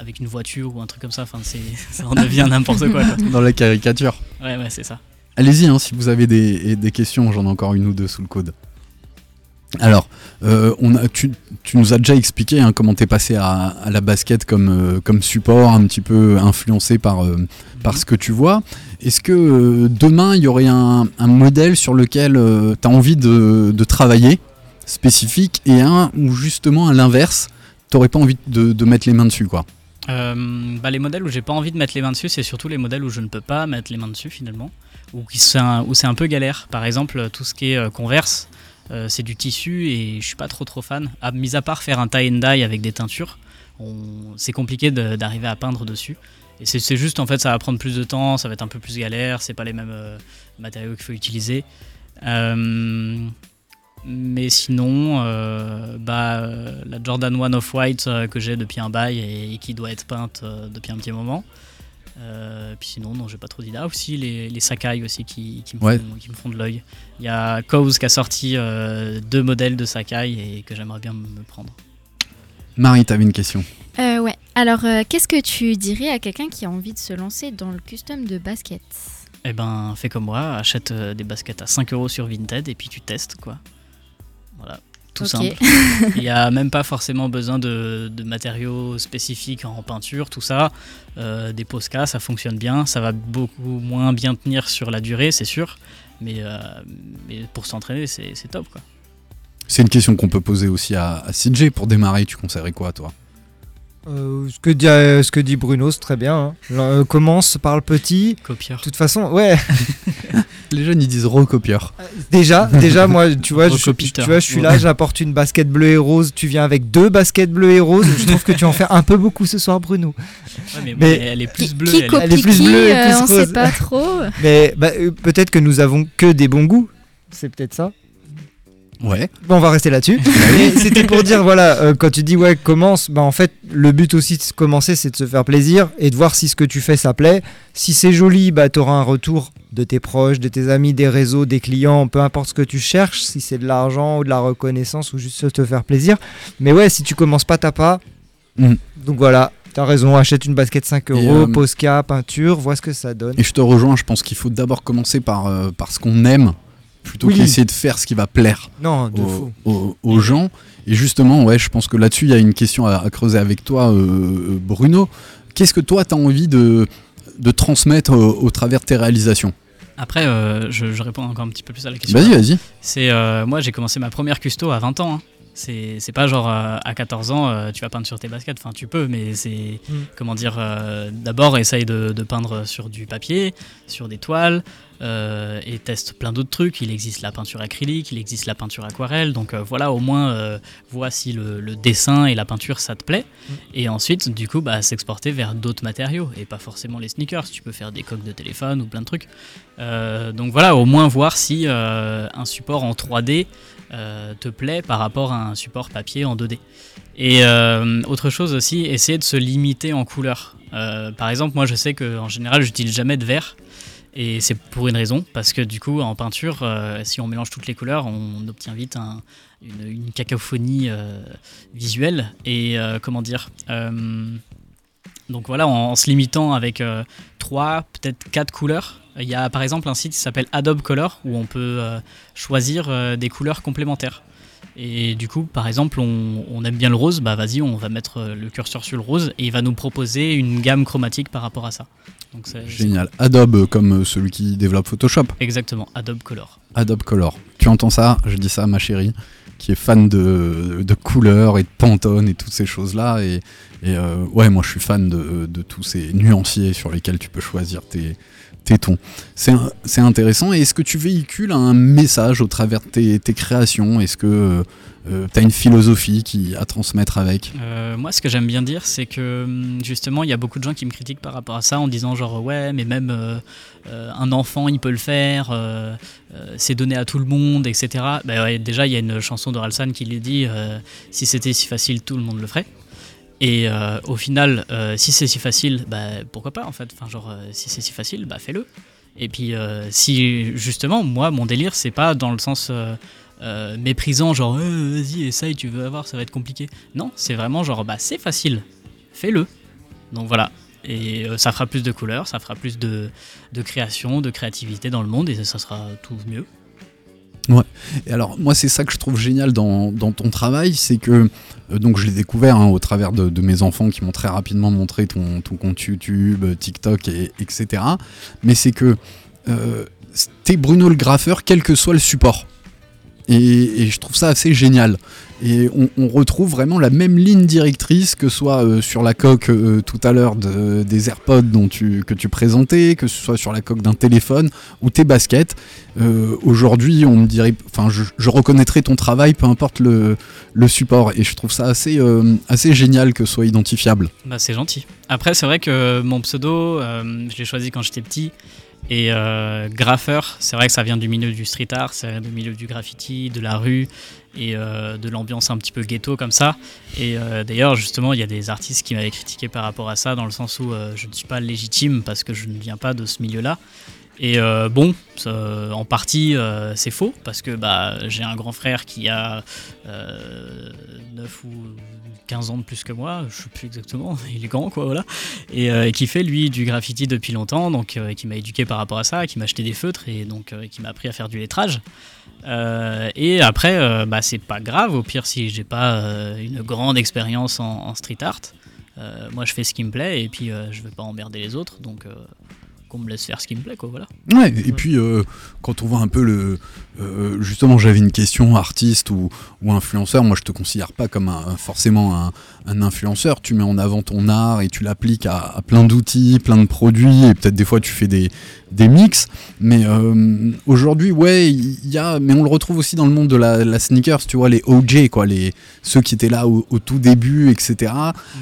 S7: avec une voiture ou un truc comme ça, enfin, ça en devient n'importe quoi. quoi.
S1: Dans la caricature.
S7: Ouais, ouais, c'est ça.
S1: Allez-y, hein, si vous avez des, questions, j'en ai encore une ou deux sous le coude. Alors, euh, tu, nous as déjà expliqué hein, comment t'es passé à, la basket comme, euh, comme support, un petit peu influencé par, euh, ce que tu vois. Est-ce que demain, il y aurait un, modèle sur lequel tu as envie de, de travailler, spécifique, et un où justement, à l'inverse, t'aurais pas envie de, de mettre les mains dessus quoi?
S7: Euh, bah, les modèles où j'ai pas envie de mettre les mains dessus, c'est surtout les modèles où je ne peux pas mettre les mains dessus finalement, ou où c'est un peu galère. Par exemple, tout ce qui est euh, Converse, euh, c'est du tissu et je suis pas trop trop fan. À, mis à part faire un tie and dye avec des teintures, c'est compliqué d'arriver à peindre dessus. Et c'est juste en fait, ça va prendre plus de temps, ça va être un peu plus galère, c'est pas les mêmes euh, matériaux qu'il faut utiliser. Euh, mais sinon, euh, bah, euh, la Jordan 1 Off-White euh, que j'ai depuis un bail et, et qui doit être peinte euh, depuis un petit moment. Euh, puis sinon, non, j'ai pas trop d'idées. Ah, aussi les, les Sakai aussi qui, qui me,
S1: Ouais.
S7: font, qui me font de l'œil. Il y a Cause qui a sorti euh, deux modèles de Sakai et que j'aimerais bien me prendre.
S1: Marie, t'avais une question.
S8: Euh, ouais. Alors, euh, qu'est-ce que tu dirais à quelqu'un qui a envie de se lancer dans le custom de basket?
S7: Eh ben, fais comme moi, achète euh, des baskets à 5 euros sur Vinted et puis tu testes quoi. Voilà, tout simple. Il n'y a même pas forcément besoin de, de matériaux spécifiques en peinture, tout ça. Euh, des Posca, ça fonctionne bien. Ça va beaucoup moins bien tenir sur la durée, c'est sûr. Mais, euh, mais pour s'entraîner, c'est c'est top quoi.
S1: C'est une question qu'on peut poser aussi à, à CJ. Pour démarrer, tu conseillerais quoi, toi?
S9: Euh, ce, que dit, euh, ce que dit Bruno, c'est très bien. hein. Genre, euh, commence par le petit.
S7: Copieur.
S9: De toute façon, ouais.
S1: Les jeunes, ils disent recopieur.
S9: Déjà, déjà, moi, tu vois, je, tu vois, je suis là, j'apporte une basket bleue et rose. Tu viens avec deux baskets bleues et roses. Je trouve que tu en fais un peu beaucoup ce soir, Bruno.
S7: Ouais, mais,
S9: Mais-
S7: elle est plus
S8: Qui,
S7: bleue.
S8: qui
S7: elle est-
S8: copie
S9: elle est plus
S8: qui,
S9: bleue et
S8: euh,
S9: plus
S8: On sait pas trop.
S9: Mais bah, euh, peut-être que nous avons que des bons goûts. C'est peut-être ça.
S1: Ouais.
S9: Bon, on va rester là-dessus. Mais c'était pour dire, voilà, euh, quand tu dis ouais, commence, bah en fait, le but aussi de commencer, c'est de se faire plaisir et de voir si ce que tu fais, ça plaît. Si c'est joli, bah tu auras un retour de tes proches, de tes amis, des réseaux, des clients, peu importe ce que tu cherches, si c'est de l'argent ou de la reconnaissance ou juste te faire plaisir. Mais ouais, si tu commences pas, t'as pas.
S1: Mm.
S9: Donc voilà, t'as raison, achète une basket 5
S1: Et,
S9: euros,
S1: euh,
S9: Posca, peinture, vois ce que ça donne.
S1: Et je te rejoins, je pense qu'il faut d'abord commencer par, euh, par ce qu'on aime, plutôt
S9: Oui.
S1: qu'essayer de faire ce qui va plaire
S9: Non, de
S1: aux,
S9: fou.
S1: aux- aux gens. Et justement, ouais, je pense que là-dessus, il y a une question à, à creuser avec toi, euh, Bruno. Qu'est-ce que toi, tu as envie de, de transmettre au, au travers de tes réalisations?
S7: Après, euh, je, je réponds encore un petit peu plus à la question.
S1: Vas-y, vas-y.
S7: C'est euh, moi j'ai commencé ma première custo à 20 ans. hein. C'est c'est pas genre euh, à 14 ans euh, tu vas peindre sur tes baskets. Enfin tu peux, mais c'est
S9: Mm.
S7: comment dire. euh, D'abord essaye de, de peindre sur du papier, sur des toiles. et teste plein d'autres trucs. Il existe la peinture acrylique, il existe la peinture aquarelle. Donc voilà, au moins vois si le, le dessin et la peinture ça te plaît. Et ensuite, du coup, bah, s'exporter vers d'autres matériaux et pas forcément les sneakers. Tu peux faire des coques de téléphone ou plein de trucs. Donc voilà, au moins voir si un support en 3D euh, te plaît par rapport à un support papier en 2D. Et euh, autre chose aussi, essayer de se limiter en couleur. Euh, par exemple, moi je sais qu'en général, j'utilise jamais de vert. Et c'est pour une raison, parce que du coup, en peinture, si on mélange toutes les couleurs, on obtient vite un- une, cacophonie visuelle. Et comment dire Donc voilà, en, en se limitant avec euh, trois, peut-être quatre couleurs. Il y a par exemple un site qui s'appelle Adobe Color où on peut euh, choisir euh, des couleurs complémentaires. Et du coup, par exemple, on, on aime bien le rose, bah vas-y, on va mettre euh, le curseur sur le rose et il va nous proposer une gamme chromatique par rapport à ça. Donc
S1: Génial. Adobe, comme celui qui développe Photoshop.
S7: exactement Adobe Color.
S1: Adobe Color. Tu entends ça Je dis ça à ma chérie, qui est fan de, de couleurs et de Pantone et toutes ces choses-là. Et, et, euh, ouais, moi je suis fan de, de tous ces nuanciers sur lesquels tu peux choisir tes, C'est intéressant. Est-ce que tu véhicules un message au travers de tes, créations? Est-ce que tu as une philosophie qui, à transmettre avec?
S7: Euh, moi, ce que j'aime bien dire, c'est que hum, justement, il y a beaucoup de gens qui me critiquent par rapport à ça en disant genre ouais, mais même euh, euh, un enfant, il peut le faire, euh, euh, c'est donné à tout le monde, etc. Bah déjà, il y a une chanson d'Orelsan qui lui dit euh, si c'était si facile, tout le monde le ferait. Et euh, au final, euh, si c'est si facile, bah, pourquoi pas en fait Enfin, genre, euh, si c'est si facile, bah fais-le. Et puis, si justement, moi, mon délire, c'est pas dans le sens méprisant, genre, vas-y, essaye, tu veux avoir, ça va être compliqué. Non, c'est vraiment genre, bah c'est facile, fais-le. Donc voilà. Et ça fera plus de couleurs, ça fera plus de, de création, de créativité dans le monde, et ça sera tout mieux.
S1: Et alors, moi, c'est ça que je trouve génial dans, ton travail, c'est que, euh, donc je l'ai découvert hein, au travers de, mes enfants qui m'ont très rapidement montré ton, ton compte YouTube, euh, TikTok, et, etc. Mais c'est que euh, t'es Bruno le graffeur, quel que soit le support. Et, je trouve ça assez génial. Et on, retrouve vraiment la même ligne directrice, que ce soit euh, sur la coque euh, tout à l'heure de- des AirPods que tu présentais, que ce soit sur la coque d'un téléphone ou tes baskets. Euh, Aujourd'hui, on me dirait, enfin, je, je reconnaîtrai ton travail, peu importe le, support. Et je trouve ça assez, assez génial que ce soit identifiable.
S7: Bah c'est gentil. Après, c'est vrai que mon pseudo, je l'ai choisi quand j'étais petit. Et euh, graffeur, c'est vrai que ça vient du milieu du street art, ça vient du milieu du graffiti, de la rue et euh, de l'ambiance un petit peu ghetto comme ça. Et euh, d'ailleurs, justement, il y a des artistes qui m'avaient critiqué par rapport à ça, dans le sens où euh, je ne suis pas légitime parce que je ne viens pas de ce milieu-là. Et euh, bon, en partie, euh, c'est faux, parce que bah, j'ai un grand frère qui a euh, 9 ou 15 ans de plus que moi, je sais plus exactement, il est grand quoi, voilà. Et, euh, qui fait lui du graffiti depuis longtemps, donc euh, qui m'a éduqué par rapport à ça, qui m'a acheté des feutres et donc euh, qui m'a appris à faire du lettrage. Euh, et après, euh, bah, c'est pas grave, au pire si j'ai pas euh, une grande expérience en, en street art. Euh, moi je fais ce qui me plaît et puis euh, je veux pas emmerder les autres, donc euh, qu'on me laisse faire ce qui me plaît quoi, voilà.
S1: Ouais, et puis euh, quand on voit un peu le. euh, justement, j'avais une question artiste ou, ou influenceur. Moi, je te considère pas comme un, forcément un, un influenceur. Tu mets en avant ton art et tu l'appliques à, à plein d'outils, plein de produits, et peut-être des fois tu fais des, des mix. Mais euh, aujourd'hui, ouais, il y a. Mais on le retrouve aussi dans le monde de la, la sneakers, tu vois, les OJ, quoi, les, ceux qui étaient là au, au tout début, etc.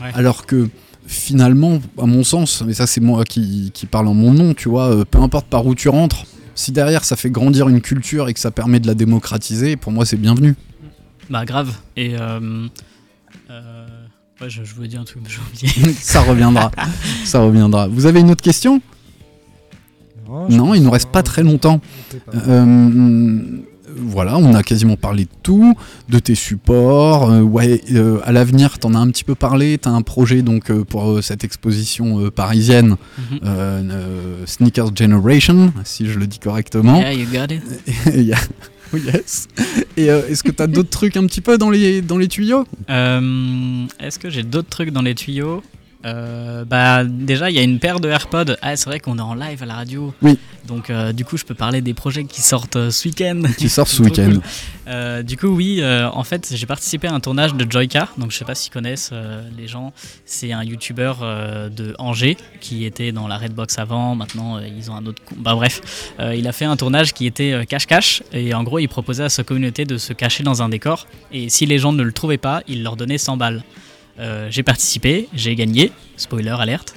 S7: Ouais.
S1: Alors que finalement, à mon sens, mais ça c'est moi qui, qui parle en mon nom, tu vois, euh, peu importe par où tu rentres, si derrière ça fait grandir une culture et que ça permet de la démocratiser, pour moi c'est bienvenu.
S7: Bah grave. Et euh, euh, ouais, je, je voulais dire un truc, mais j'ai oublié.
S1: ça reviendra, ça reviendra. Vous avez une autre question? Non, il nous reste pas très longtemps. Euh, voilà, on a quasiment parlé de tout, de tes supports. euh, ouais, euh, à l'avenir, t'en as un petit peu parlé. T'as un projet donc euh, pour cette exposition parisienne,
S7: Mhm.
S1: Sneakers Generation, si je le dis correctement.
S7: Yeah, you got it.
S1: Et il y a- Oui, yes. Et euh, est-ce que t'as d'autres trucs un petit peu dans les, dans les tuyaux?
S7: Euh, Est-ce que j'ai d'autres trucs dans les tuyaux? Euh, Bah déjà, il y a une paire de AirPods. Ah, c'est vrai qu'on est en live à la radio.
S1: Oui.
S7: Donc euh, du coup, je peux parler des projets qui sortent euh, ce week-end.
S1: Qui sortent ce week-end.
S7: cool. Du coup, oui, en fait, j'ai participé à un tournage de Joyka. Donc, je sais pas s'ils connaissent les gens. C'est un YouTuber de Angers qui était dans la Redbox avant. Maintenant, ils ont un autre. Bah, bref, il a fait un tournage qui était euh, cache-cache. et en gros, il proposait à sa communauté de se cacher dans un décor. Et si les gens ne le trouvaient pas, il leur donnait 100 balles. Euh, j'ai participé, j'ai gagné. Spoiler alerte.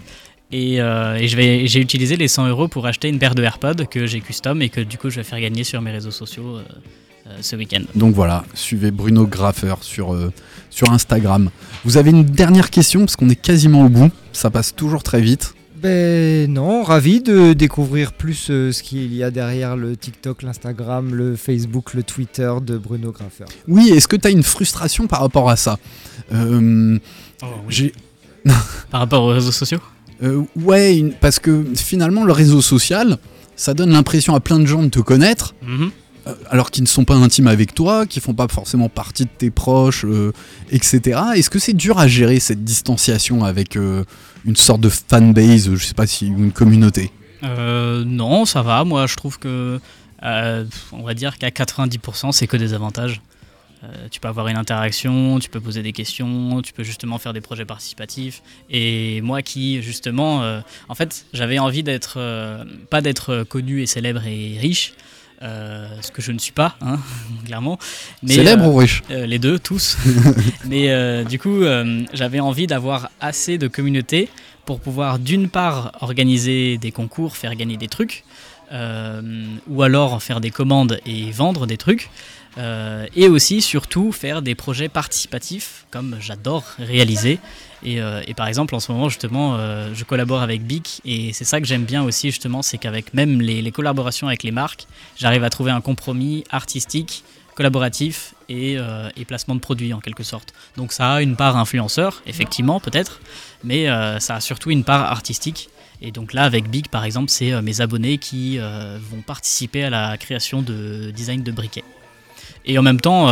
S7: Et, euh, j'ai utilisé les 100 euros pour acheter une paire de AirPods que j'ai custom et que du coup je vais faire gagner sur mes réseaux sociaux euh, ce week-end.
S1: Donc voilà, suivez Bruno Graffer sur, sur Instagram. Vous avez une dernière question parce qu'on est quasiment au bout. Ça passe toujours très vite.
S9: Ben non, ravi de découvrir plus euh, ce qu'il y a derrière le TikTok, l'Instagram, le Facebook, le Twitter de Bruno Graffer.
S1: Oui, est-ce que tu as une frustration par rapport à ça? Euh, j'ai-
S7: Par rapport aux réseaux sociaux?
S1: Euh, ouais, une- parce que finalement, le réseau social, ça donne l'impression à plein de gens de te connaître.
S7: Mhm.
S1: Euh, alors qu'ils ne sont pas intimes avec toi, qui font pas forcément partie de tes proches, euh, etc. Est-ce que c'est dur à gérer cette distanciation avec euh, une sorte de fanbase, je sais pas si une communauté?
S7: Non, ça va. Moi, je trouve que, on va dire qu'à 90%, c'est que des avantages. Tu peux avoir une interaction, tu peux poser des questions, tu peux justement faire des projets participatifs. Et moi qui, justement, en fait, j'avais envie d'être, pas d'être connu et célèbre et riche, euh, ce que je ne suis pas, hein, clairement.
S1: Célèbre ou riche
S7: euh, Les deux, tous. Mais euh, du coup, euh, j'avais envie d'avoir assez de communauté pour pouvoir d'une part organiser des concours, faire gagner des trucs, euh, ou alors faire des commandes et vendre des trucs, euh, et aussi surtout faire des projets participatifs comme j'adore réaliser. Et, euh, et par exemple, en ce moment, justement, euh, je collabore avec Bic et c'est ça que j'aime bien aussi, justement, c'est qu'avec même les, collaborations avec les marques, j'arrive à trouver un compromis artistique, collaboratif et, euh, placement de produits en quelque sorte. Donc ça a une part influenceur, effectivement, peut-être, mais ça a surtout une part artistique. Et donc là, avec Big, par exemple, c'est mes abonnés qui vont participer à la création de design de briquets. Et en même temps,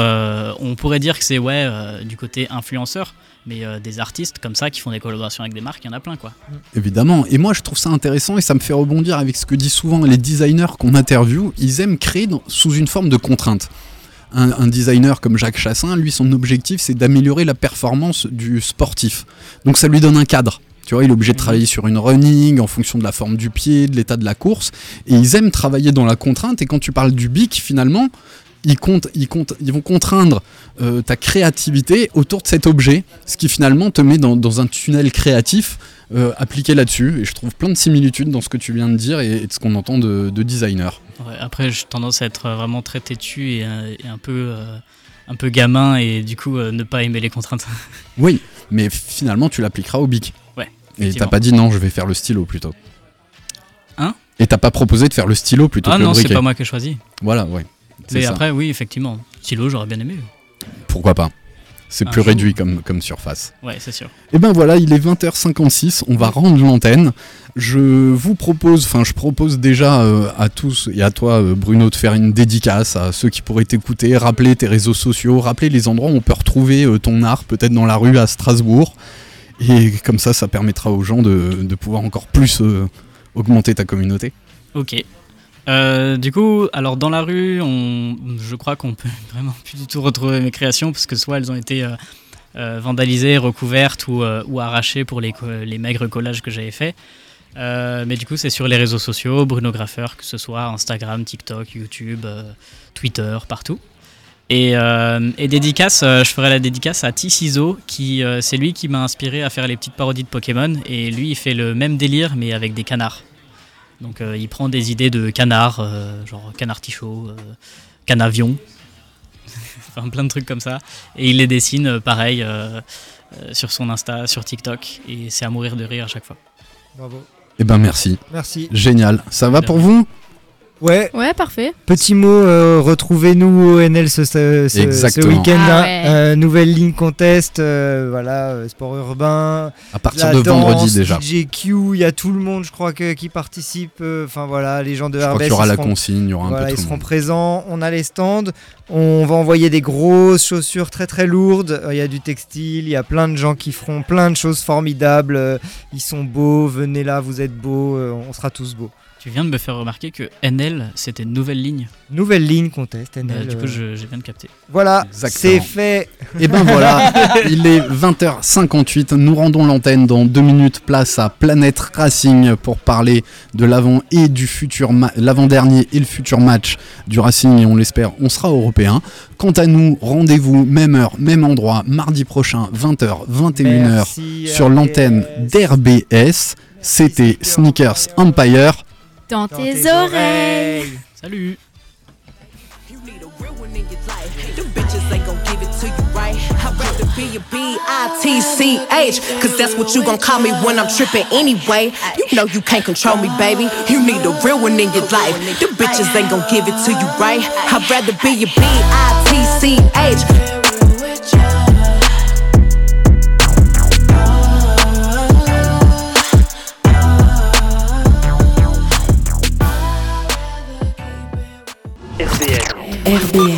S7: on pourrait dire que c'est ouais du côté influenceur, mais euh, des artistes comme ça qui font des collaborations avec des marques, il y en a plein quoi.
S1: Évidemment. Et moi, je trouve ça intéressant et ça me fait rebondir avec ce que disent souvent les designers qu'on interviewe. Ils aiment créer sous une forme de contrainte. Un, un designer comme Jacques Chassin, lui, son objectif, c'est d'améliorer la performance du sportif. Donc ça lui donne un cadre. Tu vois, il est obligé de travailler sur une running en fonction de la forme du pied, de l'état de la course. Et ils aiment travailler dans la contrainte. Et quand tu parles du bic, finalement, ils, comptent, ils, comptent, ils vont contraindre euh, ta créativité autour de cet objet, ce qui finalement te met dans, dans un tunnel créatif euh, appliqué là-dessus. Et je trouve plein de similitudes dans ce que tu viens de dire et, et de ce qu'on entend de, de designer.
S7: Ouais, après, j'ai tendance à être euh, vraiment très têtu et, et un peu euh, un peu gamin et du coup euh, ne pas aimer les contraintes.
S1: Oui, mais finalement tu l'appliqueras au bic.
S7: Ouais.
S1: Et t'as pas dit non, je vais faire le stylo plutôt.
S7: Hein?
S1: Et t'as pas proposé de faire le stylo plutôt
S7: Ah
S1: que
S7: non,
S1: le
S7: c'est
S1: briquet.
S7: pas moi qui ai choisi.
S1: Voilà, ouais.
S7: Mais
S1: ça.
S7: après, oui, effectivement, stylo, j'aurais bien aimé.
S1: Pourquoi pas C'est
S7: Un
S1: plus
S7: jour.
S1: réduit comme, comme surface.
S7: Ouais, c'est sûr.
S1: Et ben voilà, il est 20h56, on va rendre l'antenne. Je vous propose, enfin je propose déjà euh, à tous et à toi euh, Bruno de faire une dédicace à ceux qui pourraient t'écouter, rappeler tes réseaux sociaux, rappeler les endroits où on peut retrouver euh, ton art, peut-être dans la rue à Strasbourg. Et comme ça, ça permettra aux gens de, de pouvoir encore plus augmenter ta communauté.
S7: Ok. Euh, du coup, alors dans la rue, je crois qu'on peut vraiment plus du tout retrouver mes créations parce que soit elles ont été euh, euh, vandalisées, recouvertes ou, arrachées pour les, maigres collages que j'avais faits. Mais du coup, c'est sur les réseaux sociaux, Bruno Graffeur, que ce soit Instagram, TikTok, YouTube, Twitter, partout. Et, dédicace, je ferai la dédicace à T-Ciso, qui c'est lui qui m'a inspiré à faire les petites parodies de Pokémon. Et lui, il fait le même délire, mais avec des canards. Donc euh, il prend des idées de canards, euh, genre canard tichot, euh, canavion, enfin plein de trucs comme ça. Et il les dessine pareil euh, euh, sur son Insta, sur TikTok. Et c'est à mourir de rire à chaque fois.
S9: Bravo.
S1: Et ben merci.
S9: Merci.
S1: Génial. Ça va pour vous?
S9: Ouais.
S8: Ouais, parfait.
S9: Petit mot, euh, retrouvez-nous au NL ce, ce- week-end.
S8: Ah ouais.
S9: Euh, nouvelle ligne contest, euh, voilà, euh, sport urbain.
S1: À partir
S9: la
S1: de
S9: danse,
S1: vendredi déjà.
S9: DJQ, il y a tout le monde, je crois, que, qui participe. euh, Enfin voilà, les gens de
S1: Je crois
S9: RBS.
S1: qu'il y aura
S9: ils
S1: la
S9: seront-
S1: consigne, il y aura un
S9: Voilà,
S1: peu
S9: ils
S1: tout le
S9: seront
S1: monde.
S9: présents. On a les stands. On va envoyer des grosses chaussures très très lourdes. Euh, Il y a du textile. Il y a plein de gens qui feront plein de choses formidables. Euh, Ils sont beaux. Venez là, vous êtes beaux. euh, On sera tous beaux.
S7: Tu viens de me faire remarquer que NL c'était une nouvelle ligne.
S9: Nouvelle ligne contest.
S7: Euh,
S9: NL,
S7: du coup,
S9: euh,
S7: viens de capter.
S9: Voilà, c'est fait.
S1: Et ben voilà, il est 20h58, nous rendons l'antenne dans deux minutes, place à Planète Racing pour parler de l'avant et du futur l'avant-dernier et le futur match du Racing et on l'espère, on sera européen. Quant à nous, rendez-vous même heure, même endroit, mardi prochain, 20h, 21h
S9: Merci,
S1: sur l'antenne d'RBS. C'était Sneakers Empire.
S8: Dans,
S9: Dans
S8: tes, oreilles.
S7: Salut
S11: You need a real one in your life. Them bitches ain't gon' give it to you right. I'd rather be a B-I-T-C-H. Cause that's what you gon' call me when I'm tripping anyway. You know you can't control me, baby. You need a real one in your life. Them bitches ain't gon' give it to you right. I'd rather be a B-I-T-C-H. RBL.